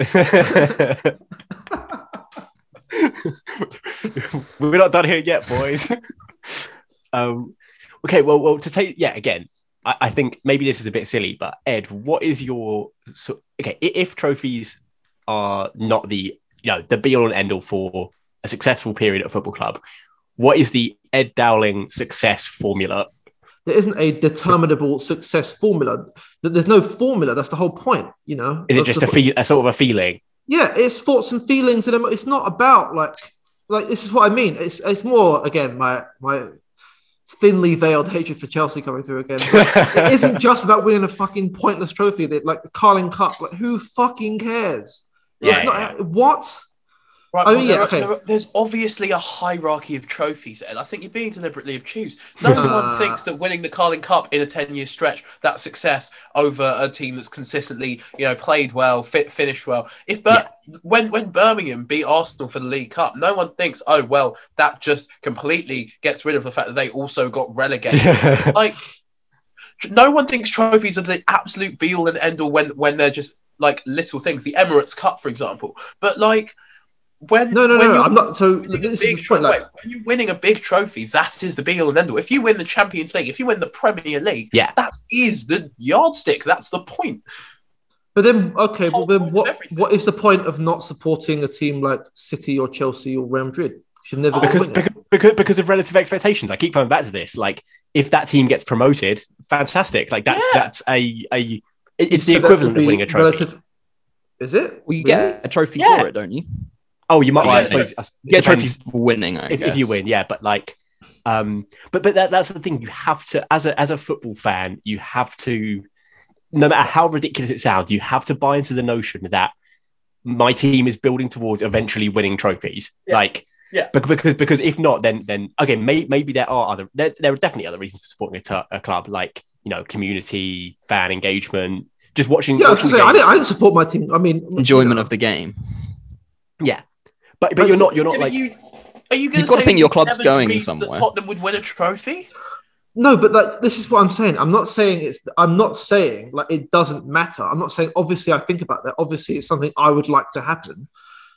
We're not done here yet, boys. um, okay, well, well, to take yeah, again, I, I think maybe this is a bit silly, but Ed, what is your so okay? If trophies are not the you know the be all and end all for a successful period at a football club, what is the Ed Dowling success formula? there isn't a determinable success formula. That there's no formula. That's the whole point. You know, Is it just a feel, a sort of a feeling? Yeah, it's thoughts and feelings, and it's not about like like this is what I mean. It's it's more again my my thinly veiled hatred for Chelsea coming through again. it isn't just about winning a fucking pointless trophy like the Carling Cup. Like who fucking cares? Yeah, It's not, What? Right, Oh, well, yeah, there are- okay. there are- there's obviously a hierarchy of trophies, Ed. I think you're being deliberately obtuse. No Uh. one thinks that winning the Carling Cup in a 10-year stretch, that success over a team that's consistently, you know, played well, fit, finished well. If Bir- when when Birmingham beat Arsenal for the League Cup, no one thinks, oh well, that just completely gets rid of the fact that they also got relegated. like no one thinks trophies are the absolute be all and end all when when they're just like little things. The Emirates Cup, for example. But like when No, no, when no. you're I'm not. So this big is the point. tro- Like, wait, when you're winning a big trophy, that is the be all and end all. If you win the Champions League, if you win the Premier League, Yeah. that is the yardstick. That's the point. But then, okay, well then, what what is the point of not supporting a team like City or Chelsea or Real Madrid? You're never going because, to win it. because because because of relative expectations. I keep coming back to this. Like, if that team gets promoted, fantastic. Like that's Yeah. that's a a it's So the that equivalent of winning a trophy. relative- Is it? Well, you Really? get a trophy Yeah. for it, don't you? Oh, you might. Oh, I yeah. suppose. I- You get trophies for winning, I if, guess. if you win, yeah. But like, um, but but that, that's the thing. You have to, as a as a football fan, you have to, no matter how ridiculous it sounds, you have to buy into the notion that my team is building towards eventually winning trophies. Yeah. Like, Yeah. because because if not, then then again, may, maybe there are other there, there are definitely other reasons for supporting a, t- a club, like you know, community, fan engagement, just watching. Yeah, I was watching gonna say, I didn't, I didn't support my team. I mean, Enjoyment of the game. But but you're not you're not Yeah, like you, are you going You've gotta think your club's going dreamed that somewhere. Tottenham would win a trophy. No, but like this is what I'm saying. I'm not saying it's. I'm not saying like it doesn't matter. I'm not saying obviously I think about that. Obviously, it's something I would like to happen.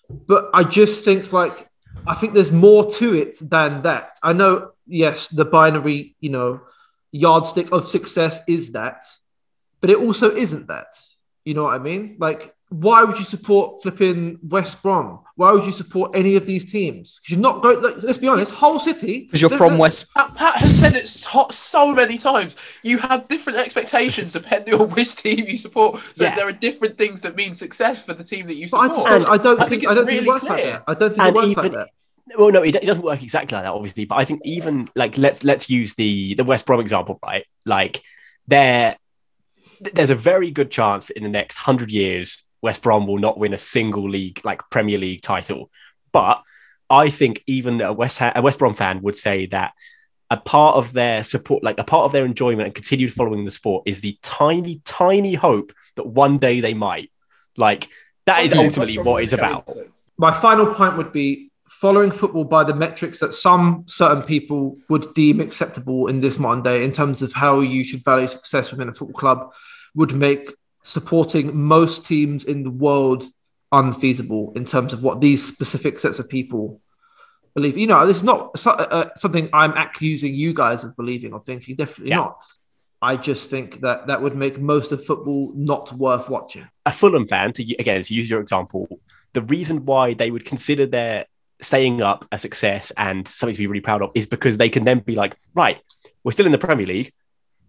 But I just think like I think there's more to it than that. I know, yes, the binary, you know, yardstick of success is that, but it also isn't that. You know what I mean? Like, why would you support flipping West Brom? Why would you support any of these teams? Because you're not going. Let's be honest, whole city. Because you're from West. Pat, Pat has said it so, so many times. You have different expectations depending on which team you support. So Yeah. there are different things that mean success for the team that you But I support. don't, I don't I think, I don't it's think it works like that. I don't think And it works even- like that. well no it, it doesn't work exactly like that obviously but i think even like let's let's use the the west brom example right like there there's a very good chance in the next 100 years west brom will not win a single league like premier league title. But i think even a west Ha- a west brom fan would say that a part of their support like a part of their enjoyment and continued following the sport is the tiny tiny hope that one day they might. Like that is ultimately what it's about. My final point would be following football by the metrics that some certain people would deem acceptable in this modern day in terms of how you should value success within a football club would make supporting most teams in the world unfeasible in terms of what these specific sets of people believe. You know, this is not so- uh, something I'm accusing you guys of believing or thinking. Definitely Yeah. not. I just think that that would make most of football not worth watching. a Fulham fan, to again to use your example, the reason why they would consider their staying up a success and something to be really proud of is because they can then be like, right, we're still in the Premier League,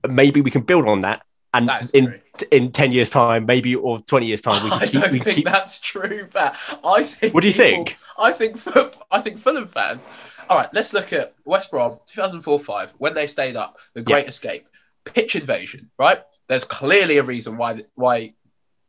maybe we can build on that, and in true. in ten years' time, maybe or twenty years' time, we I keep. don't We think keep that's true, but I think. What do you people- think? I think. I think Fulham fans. All right, let's look at West Brom, 2004-5, when they stayed up, the Great Escape, pitch invasion. Right? There's clearly a reason why why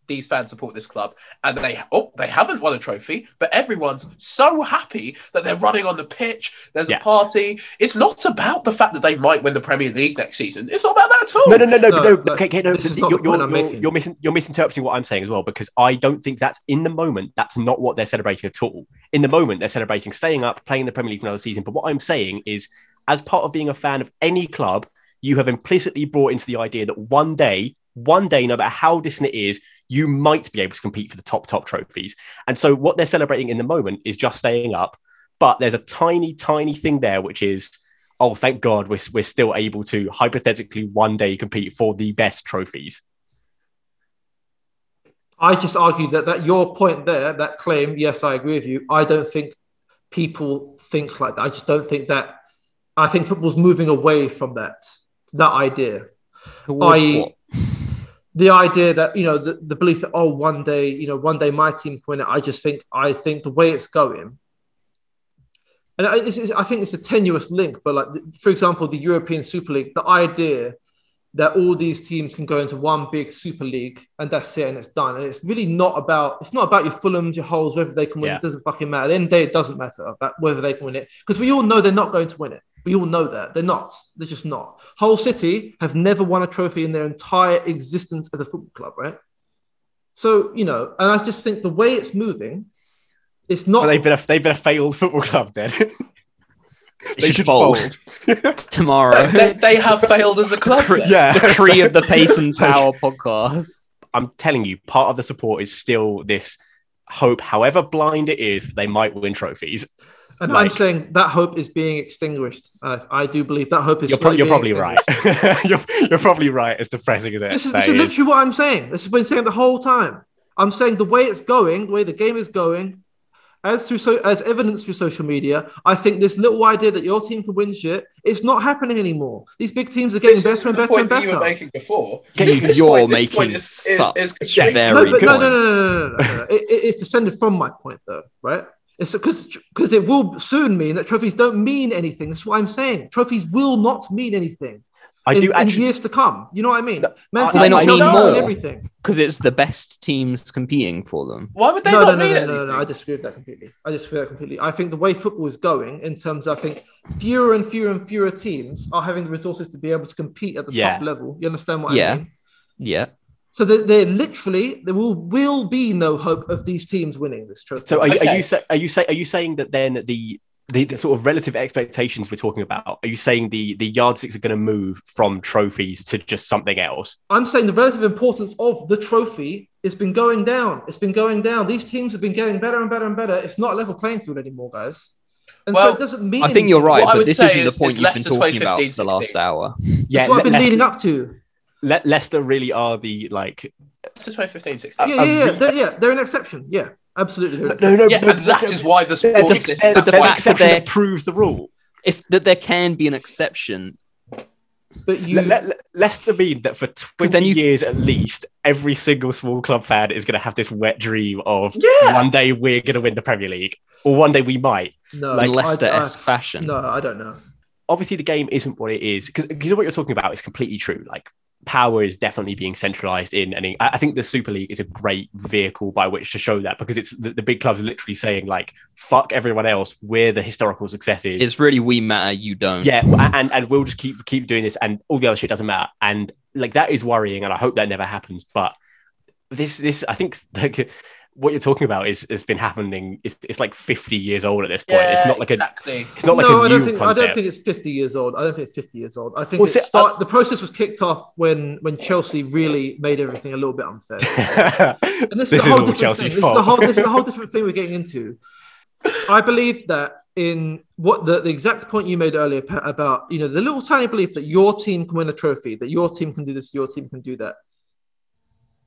these fans support this club, and they oh they haven't won a trophy, but everyone's so happy that they're running on the pitch. There's Yeah. a party. It's not about the fact that they might win the Premier League next season. It's not about that at all. No, no, no, no, No, no. no, okay, okay, no. this is not You're, the point you're, you're, making. you're, misin- you're misinterpreting what I'm saying as well because I don't think that's in the moment. That's not what they're celebrating at all. In the moment, they're celebrating staying up, playing the Premier League for another season. But what I'm saying is, as part of being a fan of any club, you have implicitly brought into the idea that one day, one day, no matter how distant it is, you might be able to compete for the top top trophies. And so, what they're celebrating in the moment is just staying up. But there's a tiny, tiny thing there, which is oh, thank God we're, we're still able to hypothetically one day compete for the best trophies. I just argue that that your point there, that claim, yes, I agree with you. I don't think people think like that. I just don't think that. I think football's moving away from that that idea. Towards I- what? The idea that you know the, the belief that oh one day you know one day my team can win it. I just think I think the way it's going, and I, it's- I think it's a tenuous link. But like for example, the European Super League, the idea that all these teams can go into one big Super League and that's it and it's done. And it's really not about it's not about your Fulhams, your Holes, whether they can win. Yeah. It doesn't fucking matter. At the end of the day, it doesn't matter about whether they can win it because we all know they're not going to win it. We all know that they're not. They're just not. Hull City have never won a trophy in their entire existence as a football club, right? So you know, and I just think the way it's moving, it's not. But they've been a, they've been a failed football club then. they should should fold. fold. Tomorrow. they, they have failed as a club. then. yeah. Decree of the Pace and Power podcast. I'm telling you, part of the support is still this hope, however blind it is, that they might win trophies. And Like- I'm saying that hope is being extinguished. Uh, I do believe that hope is. You're, pro- you're being probably right. you're, you're probably right. As depressing as it This is, this is is. literally what I'm saying. This has been saying the whole time. I'm saying the way it's going, the way the game is going, as through so as evidence through social media, I think this little idea that your team can win shit, it's not happening anymore. These big teams are getting This better and better point and that you were making before. You- This You're point- this making point is- is- such is complete- very no, but good no, no, no, no, no, no, no, no. It, it- it's descended from my point, though, right? It's because because it will soon mean that trophies don't mean anything. That's what I'm saying. Trophies will not mean anything I in, do in years to come. You know what I mean? Man City, they not mean more? everything. Because it's the best teams competing for them. Why would they No, no, not no, mean no, anything? no, no, I disagree with that completely. I disagree with that completely. I think the way football is going, in terms of, I think fewer and fewer and fewer teams are having the resources to be able to compete at the Yeah. top level. You understand what Yeah. I mean? Yeah. So that there literally there will will be no hope of these teams winning this trophy. So are, you are you say, are you say, are you saying that then the, the the sort of relative expectations we're talking about? Are you saying the the yardsticks are going to move from trophies to just something else? I'm saying the relative importance of the trophy has been going down. It's been going down. These teams have been getting better and better and better. It's not a level playing field anymore, guys. And so it doesn't mean. I think you're right, What but this isn't is the point it's you've been less than talking about 2015, for the last hour. Yeah, That's what I've been leading up to. Le- Leicester really are the like. This is 2015, 16. Yeah, yeah, yeah. They're, yeah, they're an exception. Yeah, absolutely. They're No, no, yeah, but and that is why the they're sport the, exists. they're, but the fact that exception they're- that proves the rule. If that there can be an exception, But you, Le- Le- Leicester mean that for 20 then you- years at least, every single small club fan is going to have this wet dream of Yeah. one day we're going to win the Premier League, or one day we might. no, like I- Leicester-esque I- fashion. No, I don't know. obviously the game isn't what it is because what you're talking about is completely true. Like power is definitely being centralized in, and I I think the Super League is a great vehicle by which to show that because it's the, the big clubs are literally saying like "fuck everyone else," we're the historical successes. It's really we matter, you don't. yeah, and and we'll just keep keep doing this, and all the other shit doesn't matter. And like that is worrying, and I hope that never happens. But this this I think like what you're talking about is has been happening. It's, it's like 50 years old at this point. Yeah, it's not like a exactly. it's not like no, a I new don't think concept. I don't think it's 50 years old. I don't think it's 50 years old. I think Well, it see, start, the process was kicked off when when Chelsea really made everything a little bit unfair. And this a is whole all different Chelsea's thing. fault. This is a whole, this is a whole different thing we're getting into. I believe that in what the, the exact point you made earlier Pat, about you know the little tiny belief that your team can win a trophy, that your team can do this, your team can do that.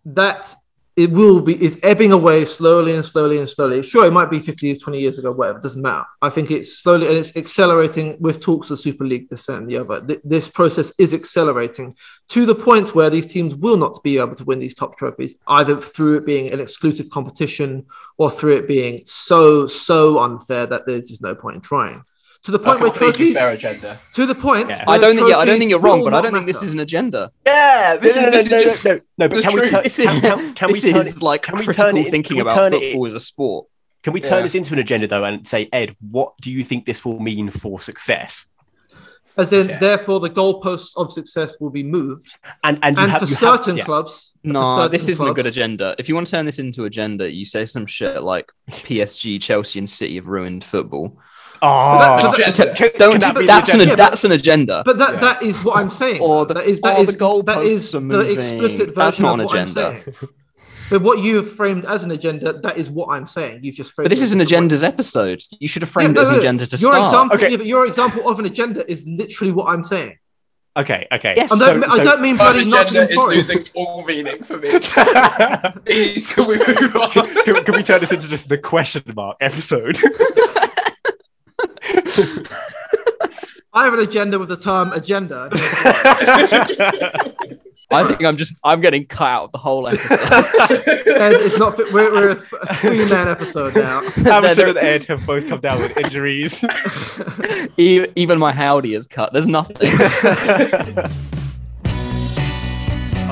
That it will be is ebbing away slowly and slowly and slowly. Sure, it might be 50 years, 20 years ago, whatever, doesn't matter. I think it's slowly and it's accelerating with talks of Super League, this and the other. Th- This process is accelerating to the point where these teams will not be able to win these top trophies, either through it being an exclusive competition or through it being so, so unfair that there's just no point in trying. To the point where completely trophies, fair agenda. to the point. Yeah. I don't think. Yeah, I don't think you're wrong, but I don't think this is an agenda. Yeah, this no, is, no, this no, is no, just no, no, but the can we, turn, This is, can, can, can we turn it, like can we turn it, thinking can we about it- football as a sport. Can we turn Yeah. this into an agenda though and say, Ed, what do you think this will mean for success? As in, Okay. therefore, the goalposts of success will be moved, And and, you and have, for you have- certain yeah. clubs. for No, certain this isn't a good agenda. If you want to turn this into agenda, you say some shit like PSG, Chelsea, and City have ruined football. Oh, But that- ah. Can- Don't. can that that's an agenda? that's an agenda. But that, Yeah. that is what I'm saying. Or the- that is that or is the goalposts that is the moving. explicit version That's not of an what I'm agenda. But what you have framed as an agenda, that is what I'm saying. You've just framed. But this is an a different way. agendas episode. You should have Yeah, framed no, it as an agenda to your start. Example, Okay. yeah, but your example of an agenda is literally what I'm saying. Okay, okay. Yes. I don't, so- I don't mean My bloody agenda Nottingham is losing all meaning for me. Please, can we move on? can, can we turn this into just the question mark episode? I have an agenda with the term agenda. I think I'm just I'm getting cut out of the whole episode. and it's not. fit- We're, we're a three man episode now. Hammerson and Ed have both come down with injuries. E- Even my howdy is cut. There's nothing.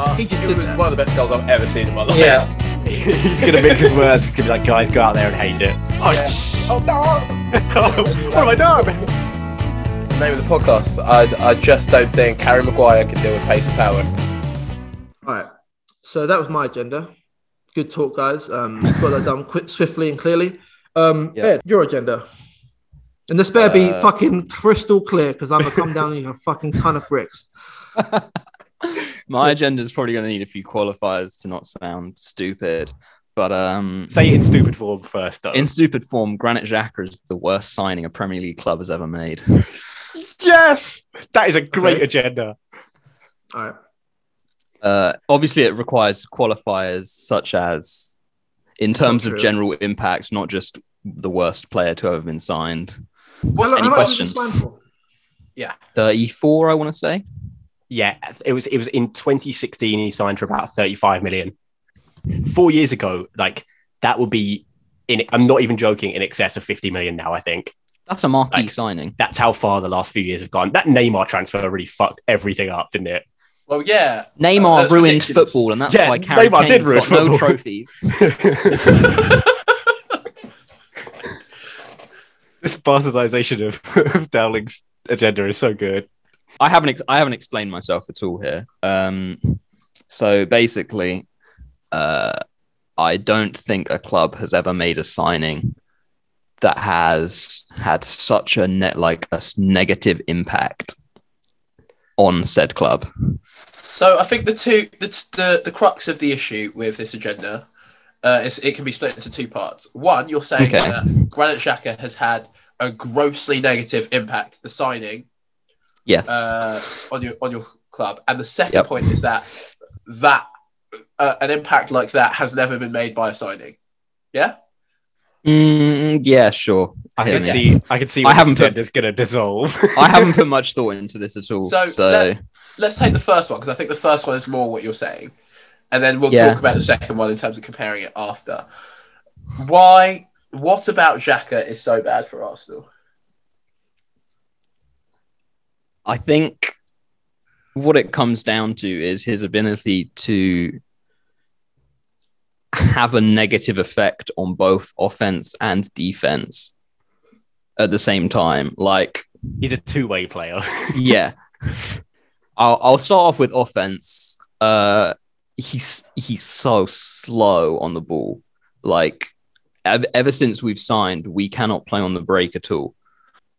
Uh, He just it was that. one of the best goals I've ever seen in my life. Yeah. He's gonna mix his words. He's gonna be like, guys, go out there and hate it. Oh, Yeah. Oh no! what have I done? It's the name of the podcast. I, I just don't think Harry Maguire can deal with pace and power. All right. So that was my agenda. Good talk, guys. Um, got that done quick, swiftly, and clearly. Um, Yeah. Ed, your agenda. And this better be Uh, fucking crystal clear because I'm gonna come down in a fucking ton of bricks. My agenda is probably going to need a few qualifiers to not sound stupid. But um, Say it in stupid form first, though. in stupid form, Granit Xhaka is the worst signing a Premier League club has ever made. yes, that is a great Okay. agenda. All right. Uh, obviously, it requires qualifiers such as, in terms of general impact, not just the worst player to have been signed. What's How- any how much was he questions? signed for? 34, I want to say. Yeah, it was. It was in 2016. He signed for about 35 million. Four years ago, like that would be in. I'm not even joking. In excess of 50 million now. I think That's a marquee Like- signing. that's how far the last few years have gone. That Neymar transfer really fucked everything up, didn't it? Well, yeah. Neymar That's ruined ridiculous. football, and that's Yeah, why Harry Neymar did ruin got no football. trophies. this bastardization of, of Dowling's agenda is so good. I haven't ex- I haven't explained myself at all here. Um, so basically, uh, I don't think a club has ever made a signing that has had such a net like a negative impact on said club. So I think the two the the, the crux of the issue with this agenda uh, is it can be split into two parts. One, you're saying Okay. that Granit Xhaka has had a grossly negative impact the signing Yes. uh, on your on your club, and the second Yep. point is that that uh, an impact like that has never been made by a signing. Yeah. Mm, yeah, sure. I Hear can me. see. I can see. I haven't put- agenda's going to dissolve. I haven't put much thought into this at all. So, So, let- Let's take the first one because I think the first one is more what you're saying, and then we'll Yeah. talk about the second one in terms of comparing it after. Why? What about Xhaka is so bad for Arsenal? I think what it comes down to is his ability to have a negative effect on both offense and defense at the same time. Like, He's a two-way player. yeah, I'll, I'll start off with offense. Uh, he's he's so slow on the ball. Like, ev- ever since we've signed, we cannot play on the break at all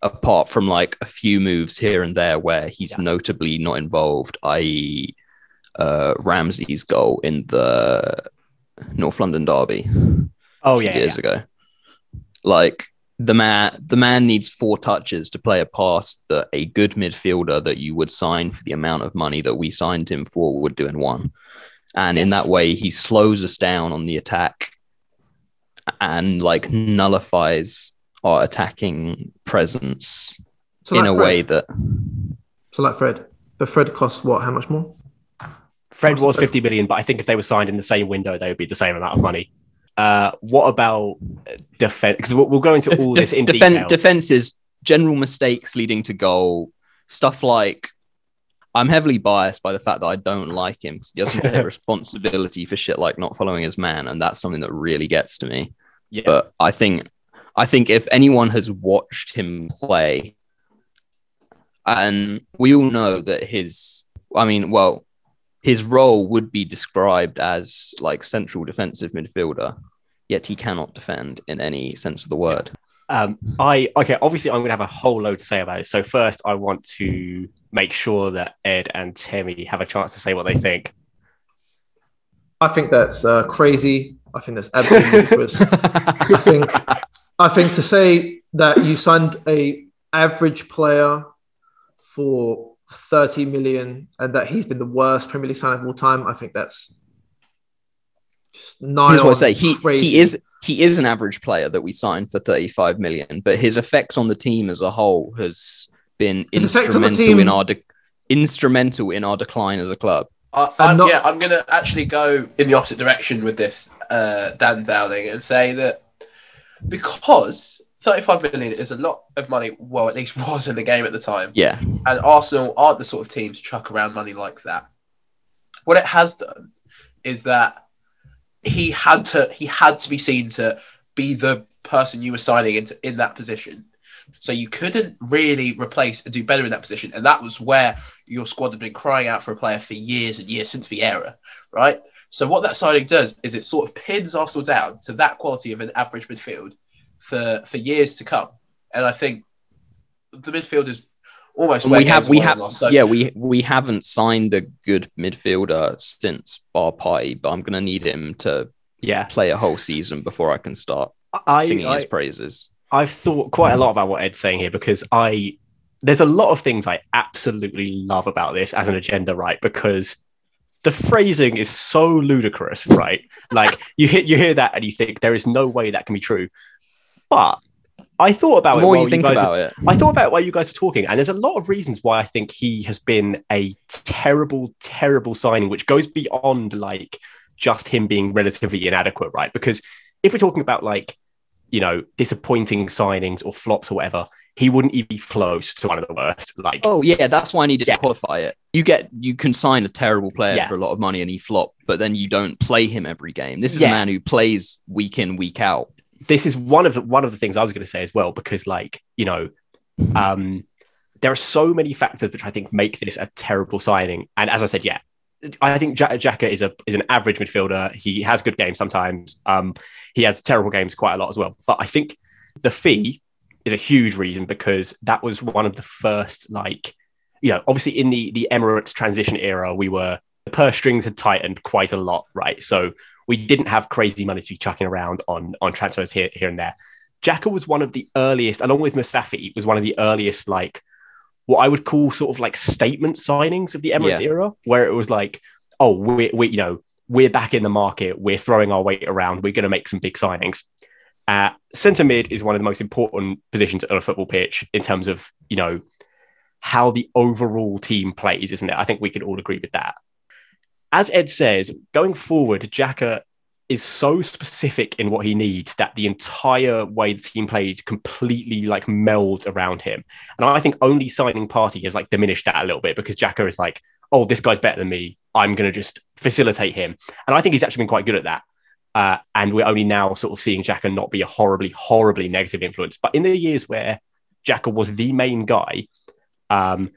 apart from like a few moves here and there where he's Yeah. notably not involved, i.e., uh, Ramsey's goal in the North London derby oh yeah, years yeah. ago. Like the man, the man needs four touches to play a pass that a good midfielder that you would sign for the amount of money that we signed him for would do in one. And in that way, he slows us down on the attack and like nullifies our attacking presence So in like a Fred. way that So like Fred, but Fred costs what? How much more? Fred was 50 million, but I think if they were signed in the same window, they would be the same amount of money. Uh, what about defense? Because we'll, we'll go into all De- this in defen- detail. defenses, general mistakes leading to goal, stuff like. I'm heavily biased by the fact that I don't like him 'cause he doesn't take responsibility for shit like not following his man, and that's something that really gets to me. yeah, But I think, I think if anyone has watched him play, and we all know that his, I mean, well, his role would be described as like central defensive midfielder, yet he cannot defend in any sense of the word. Um, I okay. Obviously, I'm going to have a whole load to say about it. So first, I want to make sure that Ed and Timmy have a chance to say what they think. I think that's uh, crazy. I think that's absolutely ludicrous. I think I think to say that you signed a average player for 30 million and that he's been the worst Premier League signing of all time, I think that's just Here's what I say: he crazy. he is he is an average player that we signed for 35 million, but his effect on the team as a whole has been His effect on the instrumental in our de- instrumental in our decline as a club. I, I'm, not- yeah, I'm going to actually go in the opposite direction with this, uh, Dan Dowling, and say that because 35 million is a lot of money, well, at least was in the game at the time, Yeah, and Arsenal aren't the sort of team to chuck around money like that. What it has done is that he had to he had to be seen to be the person you were signing into in that position. So you couldn't really replace and do better in that position, and that was where your squad had been crying out for a player for years and years since the era, right? So what that signing does is it sort of pins Arsenal down to that quality of an average midfield for for years to come, and I think the midfield is almost we have we have lost, so. yeah we we haven't signed a good midfielder since Bar Partey, but I'm gonna need him to Yeah, play a whole season before I can start I, singing I his praises. I've thought quite a lot about what Ed's saying here because I there's a lot of things I absolutely love about this as an agenda, right? Because the phrasing is so ludicrous, right? like you hear you hear that and you think there is no way that can be true. But I thought about The it more while you think guys were- about it, I thought about it while you guys were talking, and there's a lot of reasons why I think he has been a terrible, terrible signing, which goes beyond like just him being relatively inadequate, right? Because if we're talking about like, you know, disappointing signings or flops or whatever, he wouldn't even be close to one of the worst. Like, Oh yeah, that's why I needed Yeah. to qualify it. You get you can sign a terrible player Yeah. for a lot of money and he flop, but then you don't play him every game. This is Yeah. a man who plays week in, week out. this is one of the, one of the things I was going to say as well, because like you know, um, there are so many factors which I think make this a terrible signing. And as I said, yeah, I think Ja- Xhaka is a is an average midfielder. He has good games sometimes. Um, he has terrible games quite a lot as well. But I think the fee is a huge reason because that was one of the first like you know obviously in the the Emirates transition era we were the purse strings had tightened quite a lot right so we didn't have crazy money to be chucking around on on transfers here here and there. Xhaka was one of the earliest, along with Mustafi, was one of the earliest like what I would call sort of like statement signings of the Emirates Yeah. era, where it was like, oh, we we you know we're back in the market, we're throwing our weight around, we're going to make some big signings. Uh, centre mid is one of the most important positions on a football pitch in terms of you know how the overall team plays, isn't it? I think we can all agree with that. As Ed says, going forward, Xhaka is so specific in what he needs that the entire way the team plays completely like melds around him. And I think only signing Partey has like diminished that a little bit because Xhaka is like, oh, this guy's better than me. I'm going to just facilitate him. And I think he's actually been quite good at that. Uh, and we're only now sort of seeing Xhaka not be a horribly, horribly negative influence. But in the years where Xhaka was the main guy, um,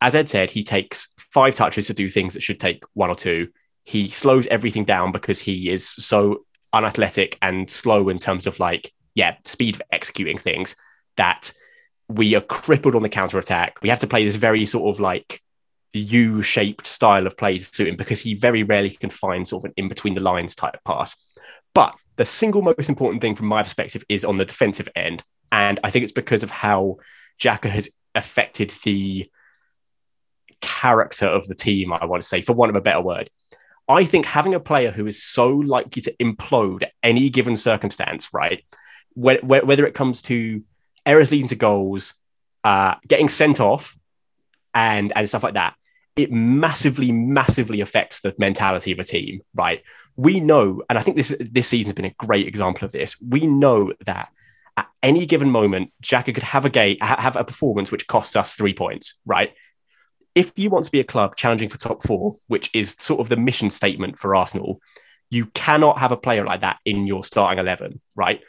as Ed said, he takes five touches to do things that should take one or two. He slows everything down because he is so unathletic and slow in terms of like, yeah, speed of executing things that we are crippled on the counter attack. We have to play this very sort of like U-shaped style of play to suit him because he very rarely can find sort of an in between the lines type pass. But the single most important thing from my perspective is on the defensive end. And I think it's because of how Xhaka has affected the character of the team, I want to say, for want of a better word. I think having a player who is so likely to implode any given circumstance, right? Whe- whe- Whether it comes to errors leading to goals, uh, getting sent off, and and stuff like that, it massively, massively affects the mentality of a team, right? We know, and I think this this season's been a great example of this. We know that at any given moment, Xhaka could have a game, have a performance which costs us three points, right? If you want to be a club challenging for top four, which is sort of the mission statement for Arsenal, you cannot have a player like that in your starting eleven, right?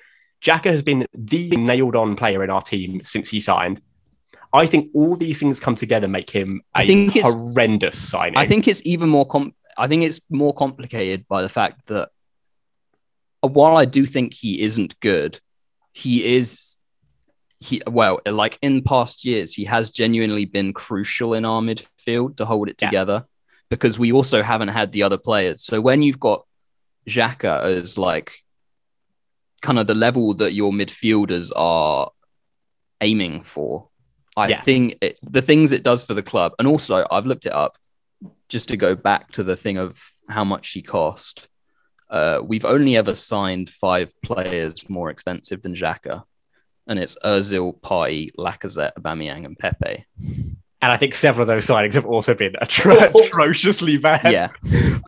Xhaka has been the nailed on player in our team since he signed. I think all these things come together make him a I think it's- horrendous signing. I think it's even more com- I think it's more complicated by the fact that uh, while I do think he isn't good, he is he well, like in past years, he has genuinely been crucial in our midfield to hold it Yeah. together because we also haven't had the other players. So when you've got Xhaka as like kind of the level that your midfielders are aiming for, I Yeah. think it, the things it does for the club, and also I've looked it up just to go back to the thing of how much he cost. Uh, we've only ever signed five players more expensive than Xhaka, and it's Özil, Partey, Lacazette, Aubameyang, and Pepe. and I think several of those signings have also been atro- atrociously bad. Yeah,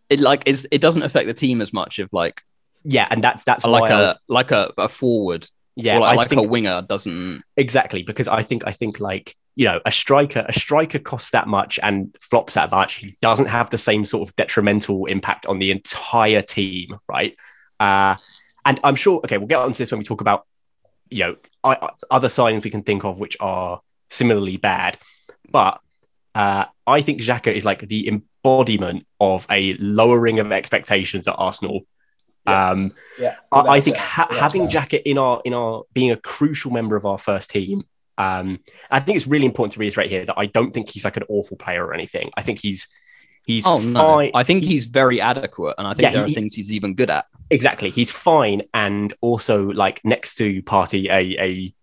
it like is it doesn't affect the team as much if like yeah, and that's that's like I- a like a, a forward yeah, like, I like think, a winger doesn't. exactly because I think I think like you know a striker a striker costs that much and flops that much. He doesn't have the same sort of detrimental impact on the entire team, right? Uh, and I'm sure. Okay, we'll get onto this when we talk about you know I, other signings we can think of which are similarly bad, but uh, I think Xhaka is like the embodiment of a lowering of expectations at Arsenal. Um, Yeah, I, I think ha- without having. Xhaka in our in our being a crucial member of our first team. Um, I think it's really important to reiterate here that I don't think he's like an awful player or anything. I think he's He's Oh no, fine. I think he's very adequate, and I think Yeah, there are he- things he's even good at. exactly. He's fine, and also like next to Partey, a a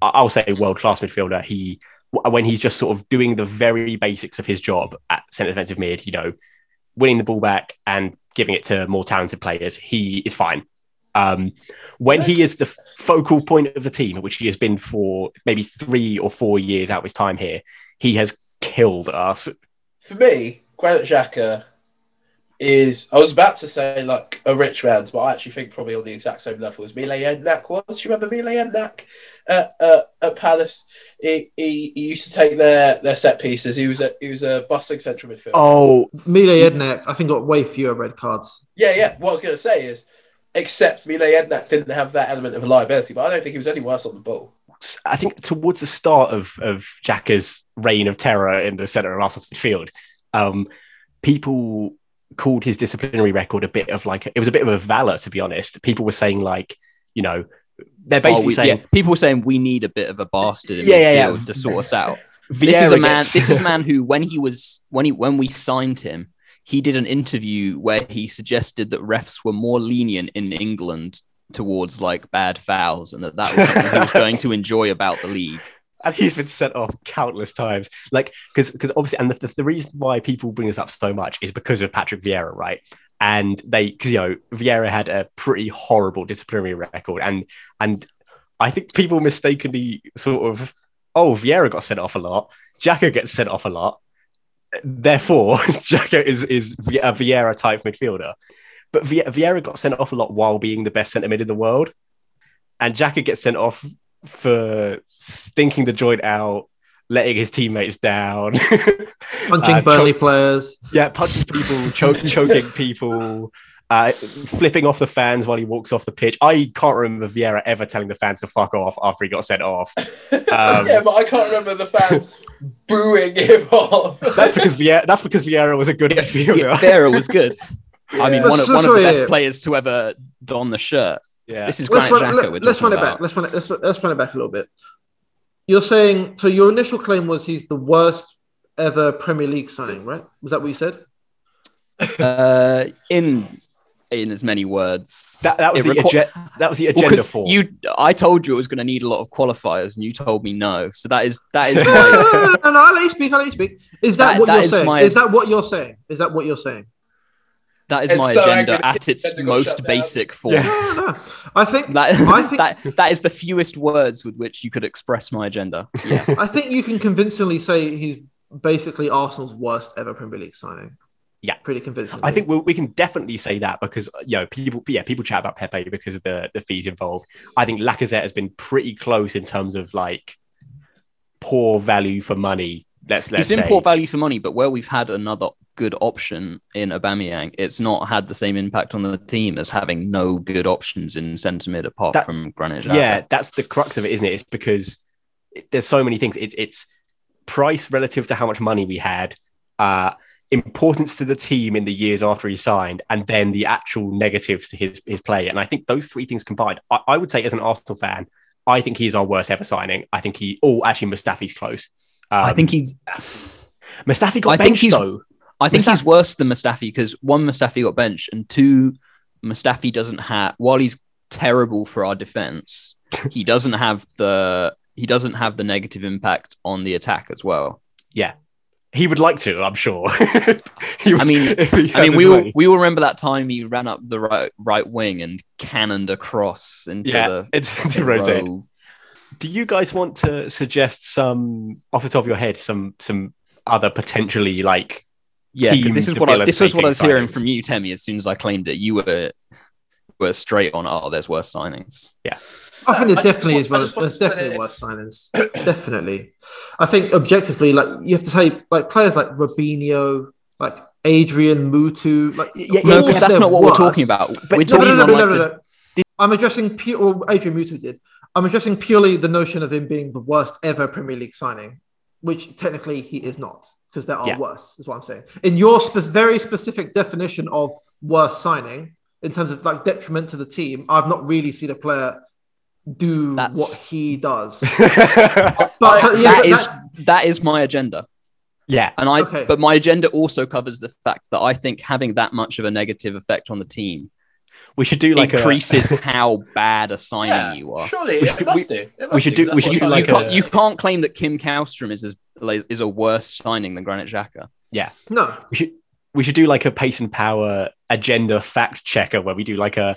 I'll say a world class midfielder. He when he's just sort of doing the very basics of his job at centre defensive mid, you know, winning the ball back and giving it to more talented players, he is fine. Um, when he is the focal point of the team, which he has been for maybe three or four years out of his time here, he has killed us. For me, Granit Xhaka is. I was about to say like a rich man's, but I actually think probably on the exact same level as Mile Jedinak was. You remember Mile Jedinak at, uh, at Palace? He, he, he used to take their, their set pieces. He was a he was a bustling central midfielder. Oh, Mile Jedinak, I think, got way fewer red cards. Yeah, yeah. What I was going to say is, except Mile Jedinak didn't have that element of liability, but I don't think he was any worse on the ball. I think towards the start of of Xhaka's reign of terror in the centre of Arsenal's midfield, um, people called his disciplinary record a bit of like it was a bit of a valor, to be honest. People were saying like, you know, they're basically Oh, we- saying yeah, people were saying we need a bit of a bastard in Yeah, yeah, yeah. to sort us out. Vieira this is a man. gets- This is a man who, when he was when he when we signed him, he did an interview where he suggested that refs were more lenient in England towards like bad fouls, and that that was something he was going to enjoy about the league. And he's been sent off countless times. Like because because obviously, and the, the, the reason why people bring this up so much is because of Patrick Vieira, right? And they because you know Vieira had a pretty horrible disciplinary record, and and I think people mistakenly sort of oh Vieira got sent off a lot, Xhaka gets sent off a lot, therefore Xhaka is is a Vieira type midfielder. But Vi- Vieira got sent off a lot while being the best centre mid in the world, and Xhaka gets sent off for stinking the joint out, letting his teammates down, Punching Uh, Burnley cho- players. yeah, punching people, cho- choking people, uh, flipping off the fans while he walks off the pitch. I can't remember Vieira ever telling the fans to fuck off after he got sent off. Um, yeah, but I can't remember the fans booing him off. That's because Vieira. That's because Vieira was a good midfielder. Yeah, Vieira was good. I mean, Yeah. one of one of the best players to ever don the shirt. Yeah. This is Let's Granit run, Xhaka. let, us run talking it back. Let's run it. Let's, let's run it back a little bit. You're saying so. Your initial claim was he's the worst ever Premier League signing, right? Was that what you said? Uh, in in as many words. that, that was It the requ- agen- that was the Well, for you, I told you it was going to need a lot of qualifiers, and you told me no. So that is that is no, my, no, no, no, no, no, I'll let you speak. I'll let you speak. Is that, That- what that you're is saying? my- Is that what you're saying? Is that what you're saying? That is It's my so agenda angry at its most basic form. Yeah. No. I think That, I think that that is the fewest words with which you could express my agenda. Yeah. I think you can convincingly say he's basically Arsenal's worst ever Premier League signing. Yeah. pretty convincing. I think we'll, we can definitely say that because you know people, yeah, people chat about Pepe because of the the fees involved. I think Lacazette has been pretty close in terms of like poor value for money. Let's let's He's been say. poor value for money, but where we've had another good option in Aubameyang, it's not had the same impact on the team as having no good options in centre mid apart That- from Granit Xhaka. yeah, that's the crux of it, isn't it? It's because there's so many things. It's it's price relative to how much money we had, uh, importance to the team in the years after he signed, and then the actual negatives to his his play. And I think those three things combined, I, I would say as an Arsenal fan, I think he's our worst ever signing. I think he. Oh, actually, Mustafi's close. Um, I think he's Mustafi got I benched though. I think Mustafi- he's worse than Mustafi because one, Mustafi got benched, and two, Mustafi doesn't have. While he's terrible for our defense, he doesn't have the he doesn't have the negative impact on the attack as well. Yeah, he would like to, I'm sure. Would- I mean- I mean, we way. we all remember that time he ran up the right right wing and cannoned across into yeah, the it's to Rose. Do you guys want to suggest some off the top of your head some some other potentially like Yeah, because team this is what I, this was what I was hearing debilitating from you, Temmie. As soon as I claimed it, you were were straight on. Oh, there's worse signings. Yeah, I think I there just definitely want- is I worse. just There's definitely worse signings. definitely. I think objectively, like you have to say, like players like Robinho, like Adrian Mutu, like Yeah, of yeah, No, because that's not what we're talking about. But we're no, No, talking no, no, on no, like no, the- no, no. I'm addressing pure. Well, Adrian Mutu did. I'm addressing purely the notion of him being the worst ever Premier League signing, which technically he is not, because there are Yeah. worse. Is what I'm saying. In your spe- very specific definition of worst signing, in terms of like detriment to the team, I've not really seen a player do That's- what he does. But, but yeah, that but is that- that is my agenda. Yeah. And I, Okay. but my agenda also covers the fact that I think having that much of a negative effect on the team We should do like increases how bad a signing Yeah, you are. surely We it should- must do. It we should do- That's we should do like you, a- can't, you can't claim that Kim Kallstrom is as is a worse signing than Granit Xhaka. Yeah. No. we should we should do like a pace and power agenda fact checker where we do like a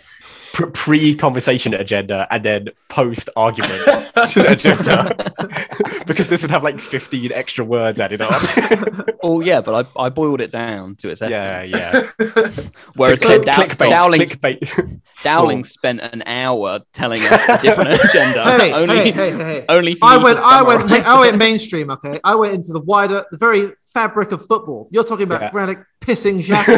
pre-conversation agenda and then post argument to the agenda because this would have like 15 extra words added on. Oh yeah, but I, I boiled it down to its essence. yeah. Yeah. Whereas So- Dow- clickbait, Dowling, clickbait. Dowling oh. spent an hour telling us a different agenda. Hey, only, hey, hey, hey, hey. only for I me went, to I went, summarise I it. went mainstream. Okay, I went into the wider, the very fabric of football. You're talking about Yeah. Granit pissing Xhaka.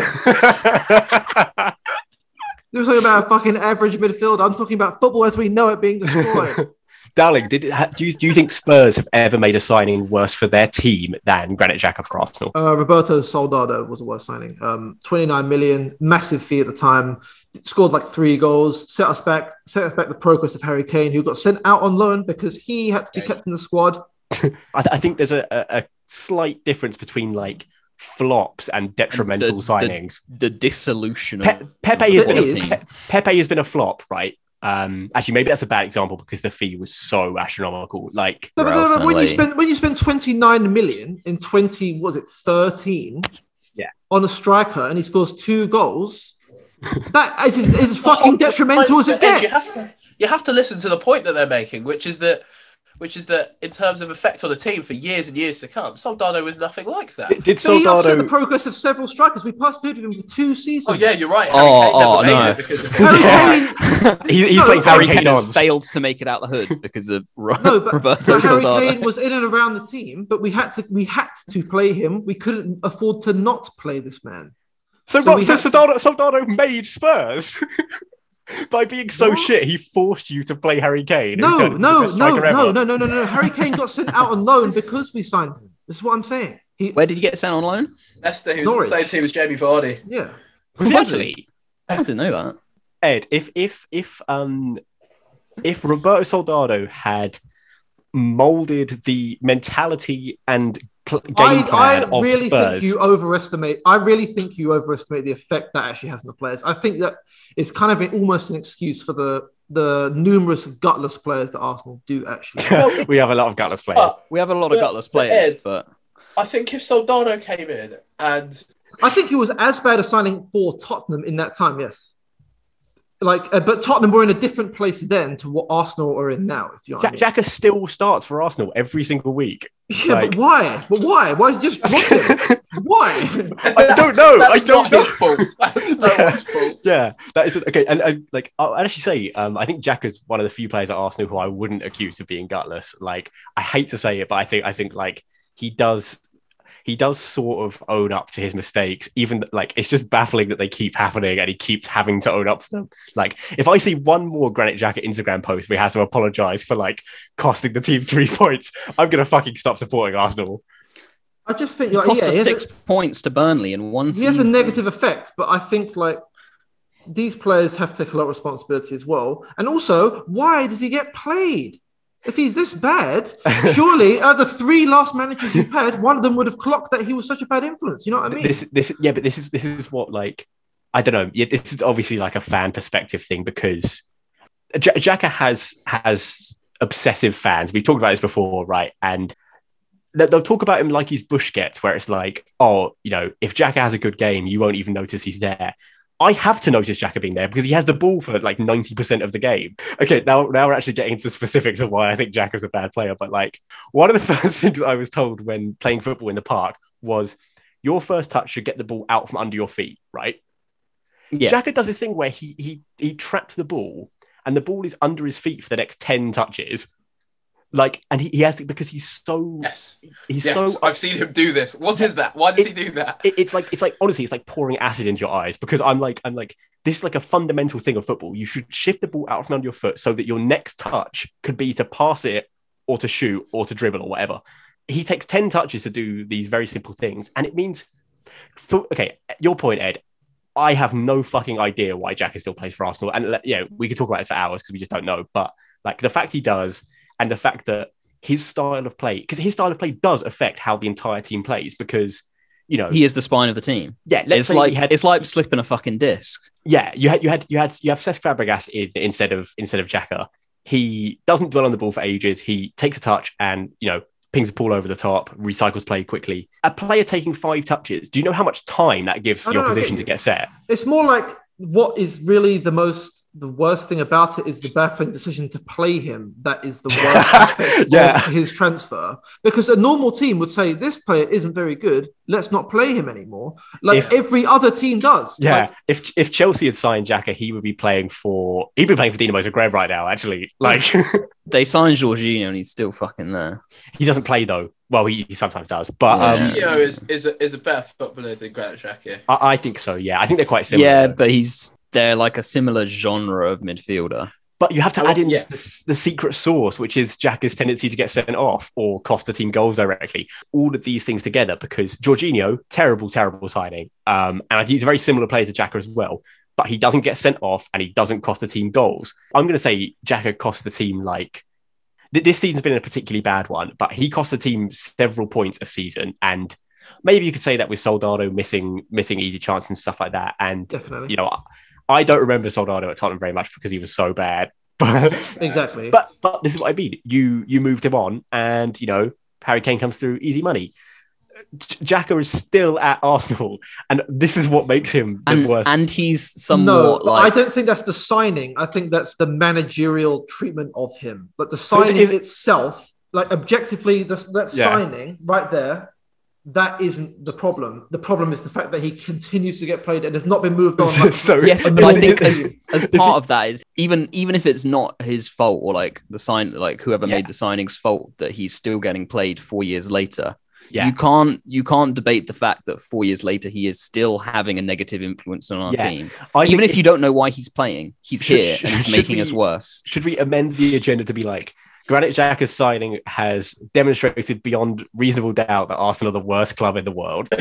You're talking about a fucking average midfielder. I'm talking about football as we know it being destroyed. Dowling, did do you, do you think Spurs have ever made a signing worse for their team than Granit Xhaka for Arsenal? uh, Roberto Soldado was the worst signing. Um, 29 million, massive fee at the time. Scored like three goals, set us back, set us back the progress of Harry Kane, who got sent out on loan because he had to be Yeah. kept in the squad. I, th- I think there's a, a, a slight difference between like flops and detrimental the- signings. the dissolution Pe- of Pepe has been a. Pe- Pepe has been a flop, right? Um, actually, maybe that's a bad example because the fee was so astronomical. Like, No, but no, no, when you spend when you spend 29 million in 20, was it 13? Yeah. On a striker and he scores two goals. That is as, as fucking detrimental as it Ed, You have, to, you have to listen to the point that they're making, which is that, which is that in terms of effect on the team for years and years to come, Soldado was nothing like that. did, did So he offset Soldado? the progress of several strikers. We persevered with him for two seasons. Oh yeah, you're right. Oh, Harry Kane oh, no. because of Harry Kane, He's, he's No, playing Harry Harry Harry Kane Kane has failed to make it out the hood because of Ro- no, but, Roberto but Harry Soldado. Kane was in and around the team, but we had to we had to play him. We couldn't afford to not play this man. So, So what? So had to- Soldado, Soldado made Spurs by being so What? shit. He forced you to play Harry Kane. and No, turned into the no, no, no, no, no, no, no. Harry Kane got sent out on loan because we signed him. This is what I'm saying. He, Where did he get sent on loan? Leicester, he was Norwich. on the same team as Jamie Vardy. yeah. Was he Was actually? I didn't know that. Ed, if if if um if Roberto Soldado had molded the mentality and pl- game I, plan I of really Spurs, think you overestimate. I really think you overestimate the effect that actually has on the players. I think that it's kind of an, almost an excuse for the the numerous gutless players that Arsenal do actually. have. we have a lot of gutless players. But We have a lot of But- gutless but players, Ed- but I think if Soldado came in and I think he was as bad a signing for Tottenham in that time. Yes. Like, uh, but Tottenham were in a different place then to what Arsenal are in now. If you know what I mean. Xhaka still starts for Arsenal every single week. Yeah, like- but why? But why? Why did you just drop him? why? I don't know. I don't not know. his fault. That's Yeah. one's fault. Yeah, that is okay. And, and like I'll actually say, um, I think Xhaka is one of the few players at Arsenal who I wouldn't accuse of being gutless. Like I hate to say it, but I think I think like he does he does sort of own up to his mistakes. Even like it's just baffling that they keep happening and he keeps having to own up to them. Like if I see one more Granit Xhaka Instagram post where he has to apologize for like costing the team three points, I'm gonna fucking stop supporting Arsenal. I just think it like, cost yeah, us he has a- six points to Burnley in one he season. has a negative effect, but I think like these players have to take a lot of responsibility as well. And also, why does he get played? If he's this bad, surely out of the three last managers you've had, one of them would have clocked that he was such a bad influence. You know what I mean? This, this, yeah, but this is this is what like I don't know. Yeah, this is obviously like a fan perspective thing because J- Xhaka has has obsessive fans. We've talked about this before, right? And they- they'll talk about him like he's Busquets, where it's like, oh, you know, if Xhaka has a good game, you won't even notice he's there. I have to notice Xhaka being there because he has the ball for like 90% of the game. Okay, now, now we're actually getting into the specifics of why I think Xhaka's a bad player. But like, one of the first things I was told when playing football in the park was your first touch should get the ball out from under your feet, right? Yeah. Xhaka does this thing where he he he traps the ball and the ball is under his feet for the next 10 touches. Like, and he, he has to because he's so Yes, he's yes, so I've seen him do this. What is that? Why does he do that? it- it's like it's like honestly it's like pouring acid into your eyes because i'm like i'm like this is like a fundamental thing of football you should shift the ball out from under your foot so that your next touch could be to pass it or to shoot or to dribble or whatever he takes 10 touches to do these very simple things and it means for, okay your point ed i have no fucking idea why xhaka is still plays for arsenal and yeah we could talk about this for hours because we just don't know but like the fact he does and the fact that his style of play, because his style of play does affect how the entire team plays. Because you know, He is the spine of the team. yeah, let's It's say like had it's like slipping a fucking disc. yeah, you had you had you had you have Cesc Fabregas in, instead of instead of Xhaka. He doesn't dwell on the ball for ages. He takes a touch and you know pings a ball over the top, recycles play quickly. A player taking five touches. Do you know how much time that gives I the know, I opposition to get set? It's more like what is really the most the worst thing about it is the baffling decision to play him. That is the worst Yeah. of his transfer. Because a normal team would say this player isn't very good. Let's not play him anymore. Like If- every other team does. Yeah, Like, if if Chelsea had signed Xhaka, he would be playing for he'd be playing for Dinamo Zagreb right now. Actually, like They signed Jorginho and he's still fucking there. he doesn't play though. Well, he, he sometimes does, but Yeah. um, Jorginho is is a, is a better footballer than Granit Xhaka. I, I think so. Yeah, I think they're quite similar. yeah, though. but he's they're like a similar genre of midfielder. But you have to Oh, add in yeah. the, the secret sauce, which is Xhaka's tendency to get sent off or cost the team goals directly. All of these things together, because Jorginho, terrible, terrible signing. Um, and I think he's a very similar player to Xhaka as well. But he doesn't get sent off and he doesn't cost the team goals. I'm going to say Xhaka cost the team like th- this season's been a particularly bad one, but he cost the team several points a season. And maybe you could say that with Soldado missing missing easy chances and stuff like that. And definitely. you know, I don't remember Soldado at Tottenham very much because he was so bad. But exactly. but but this is what I mean. You you moved him on, and you know Harry Kane comes through easy money. J- Xhaka is still at Arsenal, and this is what makes him the And worst. and he's somewhat no, but I don't think that's the signing. I think that's the managerial treatment of him. But the So signing is- itself, like objectively, the, that Yeah. signing right there, that isn't the problem. The problem is the fact that he continues to get played and has not been moved on. like- so Yes, but I think as, as part of that is even even if it's not his fault or like the sign like whoever Yeah. made the signing's fault that he's still getting played four years later. Yeah, You can't you can't debate the fact that four years later he is still having a negative influence on our Yeah. team. I Even think if you don't know why he's playing, he's Should- here should- and he's should making us worse. should we amend the agenda to be like Granit Xhaka's signing has demonstrated beyond reasonable doubt that Arsenal are the worst club in the world.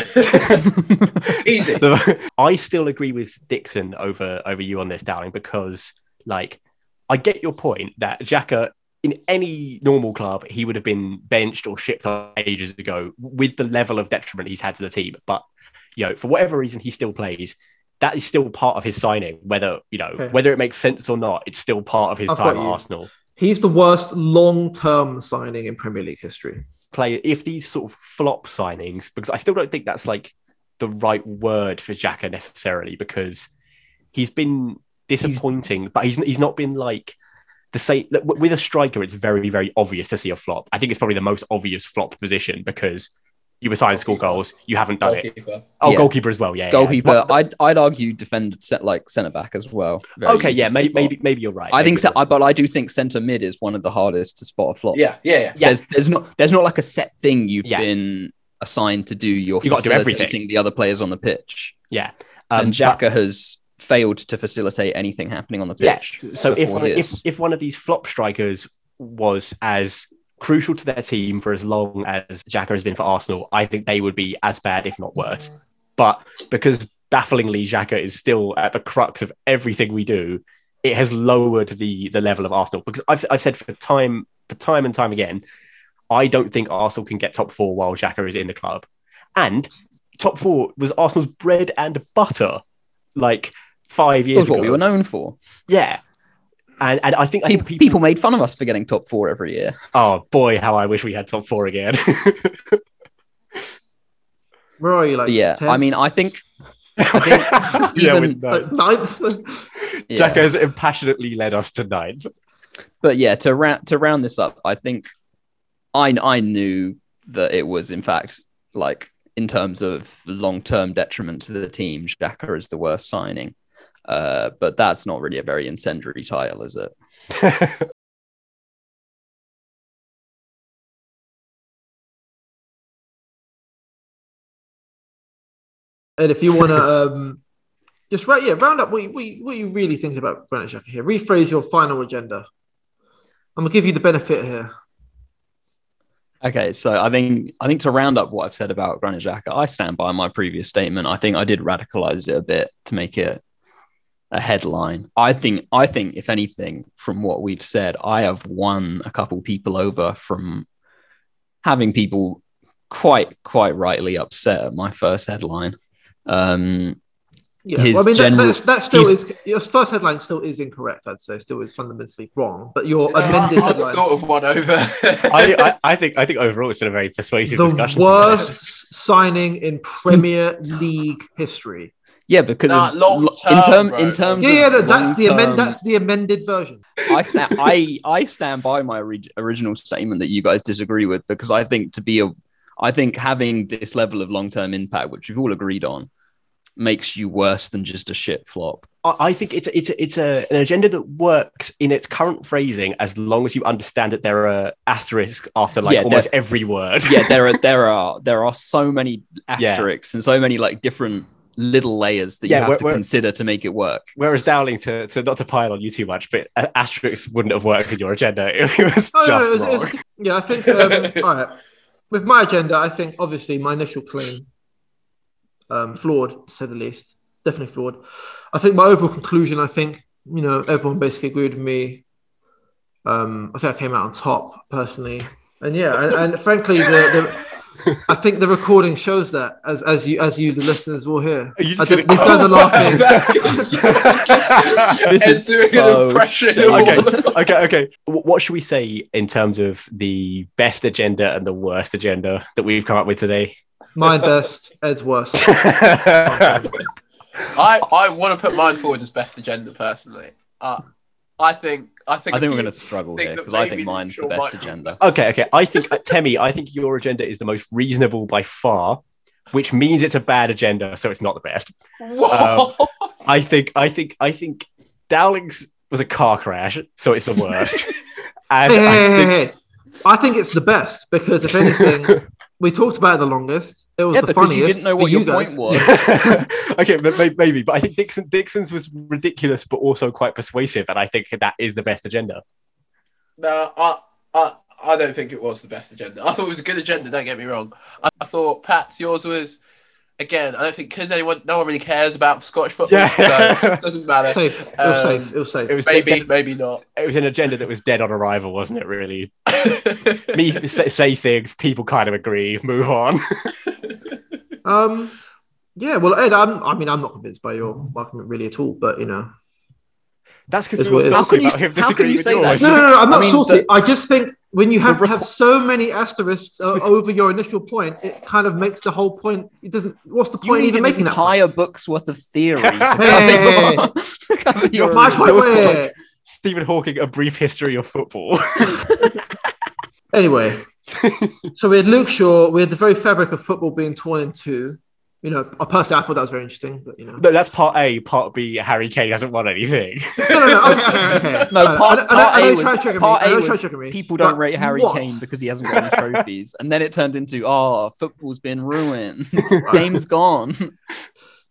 Easy. The- I still agree with Dixon over over you on this, Dowling, because like I get your point that Xhaka in any normal club he would have been benched or shipped ages ago with the level of detriment he's had to the team. But you know, for whatever reason, he still plays. That is still part of his signing, whether you know Okay. whether it makes sense or not. It's still part of his I've time at. Arsenal. He's the worst long-term signing in Premier League history. Player, if these sort of flop signings, because I still don't think that's like the right word for Xhaka necessarily, because he's been disappointing, but he's he's not been like the same with a striker. It's very very obvious to see a flop. I think it's probably the most obvious flop position because you were signed to score goals, you haven't done it. Oh, Yeah. goalkeeper as well. Yeah, yeah. Goalkeeper, But- I'd I'd argue defend set like centre back as well. Very okay, yeah, maybe maybe maybe you're right. I think so, you're right. I, but I do think centre mid is one of the hardest to spot a flop. Yeah, yeah, yeah. Yeah. There's there's not there's not like a set thing you've Yeah. been assigned to do. You're You gotta do everything. the other players on the pitch. yeah. and um, but- has failed to facilitate anything happening on the Yeah. pitch. So if one, if if one of these flop strikers was as crucial to their team for as long as Xhaka has been for Arsenal, I think they would be as bad, if not worse. But because bafflingly Xhaka is still at the crux of everything we do, it has lowered the the level of Arsenal. Because I've I've said for time for time and time again, I don't think Arsenal can get top four while Xhaka is in the club. And top four was Arsenal's bread and butter, like five years was ago. what we were known for. Yeah. And and I think I People, think people made fun of us for getting top four every year. Oh boy, how I wish we had top four again. Where are you? Like But yeah, 10th? I mean, I think yeah, even- with no. like ninth. yeah. Xhaka has impassionately led us to ninth. But yeah, to round to round this up, I think I I knew that it was in fact like in terms of long term detriment to the team, Xhaka is the worst signing. Uh, but that's not really a very incendiary title, is it? And if you want to um, just right, yeah, round up what you, what, you, what you really thinking about Granit Xhaka here. Rephrase your final agenda. I'm gonna give you the benefit here. Okay, so I think I think to round up what I've said about Granit Xhaka, I stand by my previous statement. I think I did radicalize it a bit to make it a headline. I think I think if anything, from what we've said, I have won a couple people over from having people quite quite rightly upset at my first headline. Um, Yeah, his well, I mean, that, general- that's, that still is your first headline still is incorrect. I'd say still is fundamentally wrong. But your I, amended I'm headline, sort of won over. I, I, I think I think overall it's been a very persuasive the discussion. worst signing in Premier League history. Yeah, because Nah, of- long in term term, in terms Yeah, of yeah, no, that's the amend, that's the amended version. I stand I I stand by my orig- original statement that you guys disagree with because I think to be a I think having this level of long term impact, which we've all agreed on, makes you worse than just a shit flop. I I think it's a, it's a, it's a, an agenda that works in its current phrasing as long as you understand that there are asterisks after like Yeah, almost every word. Yeah, there are there are there are so many Yeah. asterisks and so many like different little layers that you have we're- to we're- consider to make it work. Whereas Dowling, to, to not to pile on you too much, but a- asterisks wouldn't have worked with your agenda. It was Oh, no, just no, it was- it was- yeah, I think. Um, all right, with my agenda, I think obviously my initial claim, um, flawed to say the least, definitely flawed. I think my overall conclusion, I think you know everyone basically agreed with me. Um, I think I came out on top personally, and yeah, and, and frankly, the, the I think the recording shows that as as you as you the listeners will hear. Are you just gonna- these guys are laughing. This is doing so an impression. shit. of all okay, okay, okay. What should we say in terms of the best agenda and the worst agenda that we've come up with today? My best, Ed's worst. I, I want to put mine forward as best agenda personally. Uh, I think I think I think we're going to struggle here because I think mine's the best agenda. okay, okay. I think uh, Temi, I think your agenda is the most reasonable by far, which means it's a bad agenda, so it's not the best. What? I think, I think, I think Dowling's was a car crash, so it's the worst. and hey, hey, I think, hey, hey. I think it's the best because if anything, we talked about it the longest. It was Yeah, the funniest. you didn't know what you your guys. point was. okay, but maybe, but I think Dixon Dixon's was ridiculous, but also quite persuasive, and I think that is the best agenda. no, I, I I don't think it was the best agenda. I thought it was a good agenda. Don't get me wrong. I, I thought Pat's yours was. Again, I don't think because anyone, no one really cares about Scottish football, Yeah. so it doesn't matter. Safe. It was Um, safe. It was safe. It was Maybe, maybe not. it was an agenda that was dead on arrival, wasn't it? Really, me say, say things, people kind of agree, move on. Um, yeah. Well, Ed, I'm, I mean, I'm not convinced by your argument really at all. But you know, That's because we were what it is. How salty can you- about him how can disagreeing you with say that? yours. no, no, no. no I'm I not mean, salty. the- I just think when you have The to have so many asterisks uh, over your initial point, it kind of makes the whole point. It doesn't. What's the point need even an making that? entire book's worth of theory. to cover Hey. your- to cover your My Yours point was was- like Stephen Hawking, a brief history of football. Anyway, so we had Luke Shaw. We had the very fabric of football being torn in two. You know, I personally, I thought that was very interesting. But you know, no, that's part A. Part B. Harry Kane hasn't won anything. no, no, no. Okay, okay. No, part, I know- I know- part I A to was, trigger me. part A was to trigger me. people don't But rate Harry what? Kane because he hasn't got any trophies, and then it turned into oh, football's been ruined, game's gone.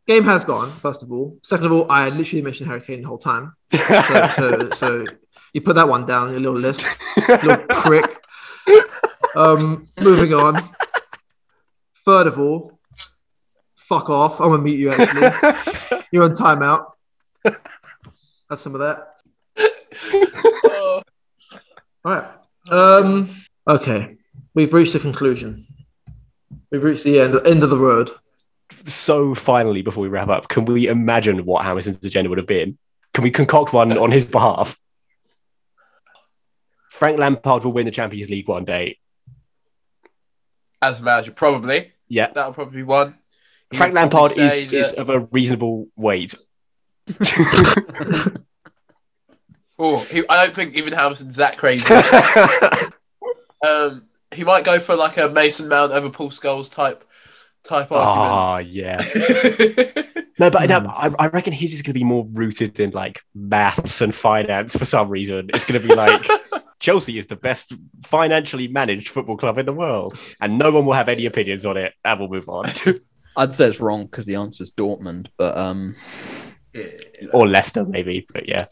Game has gone. First of all. Second of all, I literally mentioned Harry Kane the whole time. So, so, so you put that one down on your little list, little prick. Um, moving on. Third of all, fuck off. I'm gonna meet you. Actually, you're on timeout. Have some of that. All right. Um, okay. We've reached the conclusion. We've reached the end end of the road. so finally, before we wrap up, can we imagine what Hammerson's agenda would have been? Can we concoct one on his behalf? Frank Lampard will win the Champions League one day. as a manager, probably Yeah. that'll probably be one. You Frank Lampard is, say is that- of a reasonable weight. Oh, he, I don't think even Hammerson's that crazy. um, he might go for like a Mason Mount over Paul Scholes type type argument. Ah, yeah. No, but no, I, I reckon his is going to be more rooted in like maths and finance for some reason. It's going to be like Chelsea is the best financially managed football club in the world, and no one will have any opinions on it. And we'll move on. I'd say it's wrong because the answer is Dortmund, but um, or Leicester, maybe. But yeah,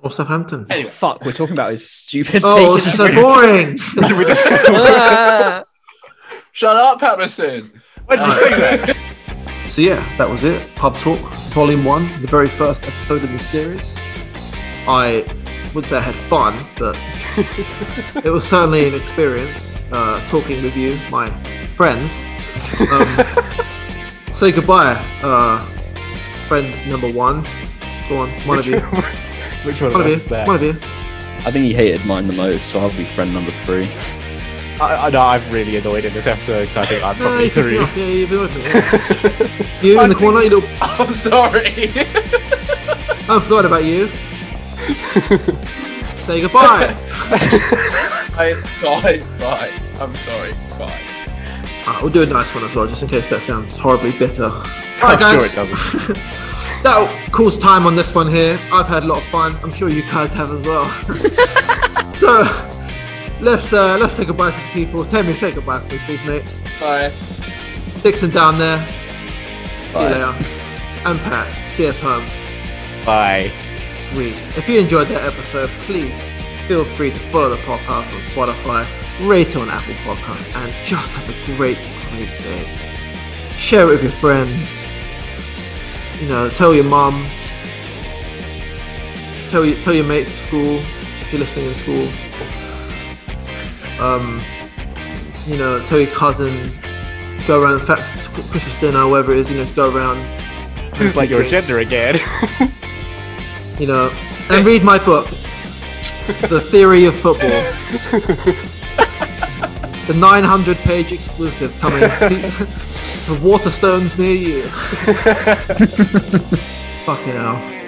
Or Southampton. Anyway. fuck, we're talking about his stupid. Oh, fake this is so boring. We just-. Shut up, Patterson. why did you say that? So yeah, that was it. Pub Talk, Volume One, the very first episode of the series. I wouldn't say I had fun, but it was certainly an experience uh, talking with you, my friends. Um, say goodbye, uh, friend number one. Go on, one of you. Which one One of of us is you. there? One of you. I think he hated mine the most, so I'll be friend number three. I, I know I've really annoyed in this episode, so I think I'm No, probably you can- three. Yeah, you've been with me. yeah. you in the corner, you little. I'm sorry. I forgot about you. Say goodbye. I, bye, bye. I'm sorry. Bye. Alright, we'll do a nice one as well, just in case that sounds horribly bitter. I'm Alright, sure it doesn't. That calls time on this one here. I've had a lot of fun. I'm sure you guys have as well. so let's uh, let's say goodbye to the people. Tammy, say goodbye for me, please, mate. Bye. Dixon down there. See you Bye. later. And Pat, see us home. Bye. Sweet. If you enjoyed that episode, please feel free to follow the podcast on Spotify, rate it on Apple Podcasts, and just have a great, great day. Share it with your friends. You know, tell your mum. Tell your tell your mates at school if you're listening in school. Um, you know, tell your cousin. Go around, in fact, to Christmas dinner, whatever it is. You know, just go around. This is like your drinks agenda again. you know, and read my book, The Theory of Football. the 900 page exclusive coming to, to Waterstones near you. Fucking hell.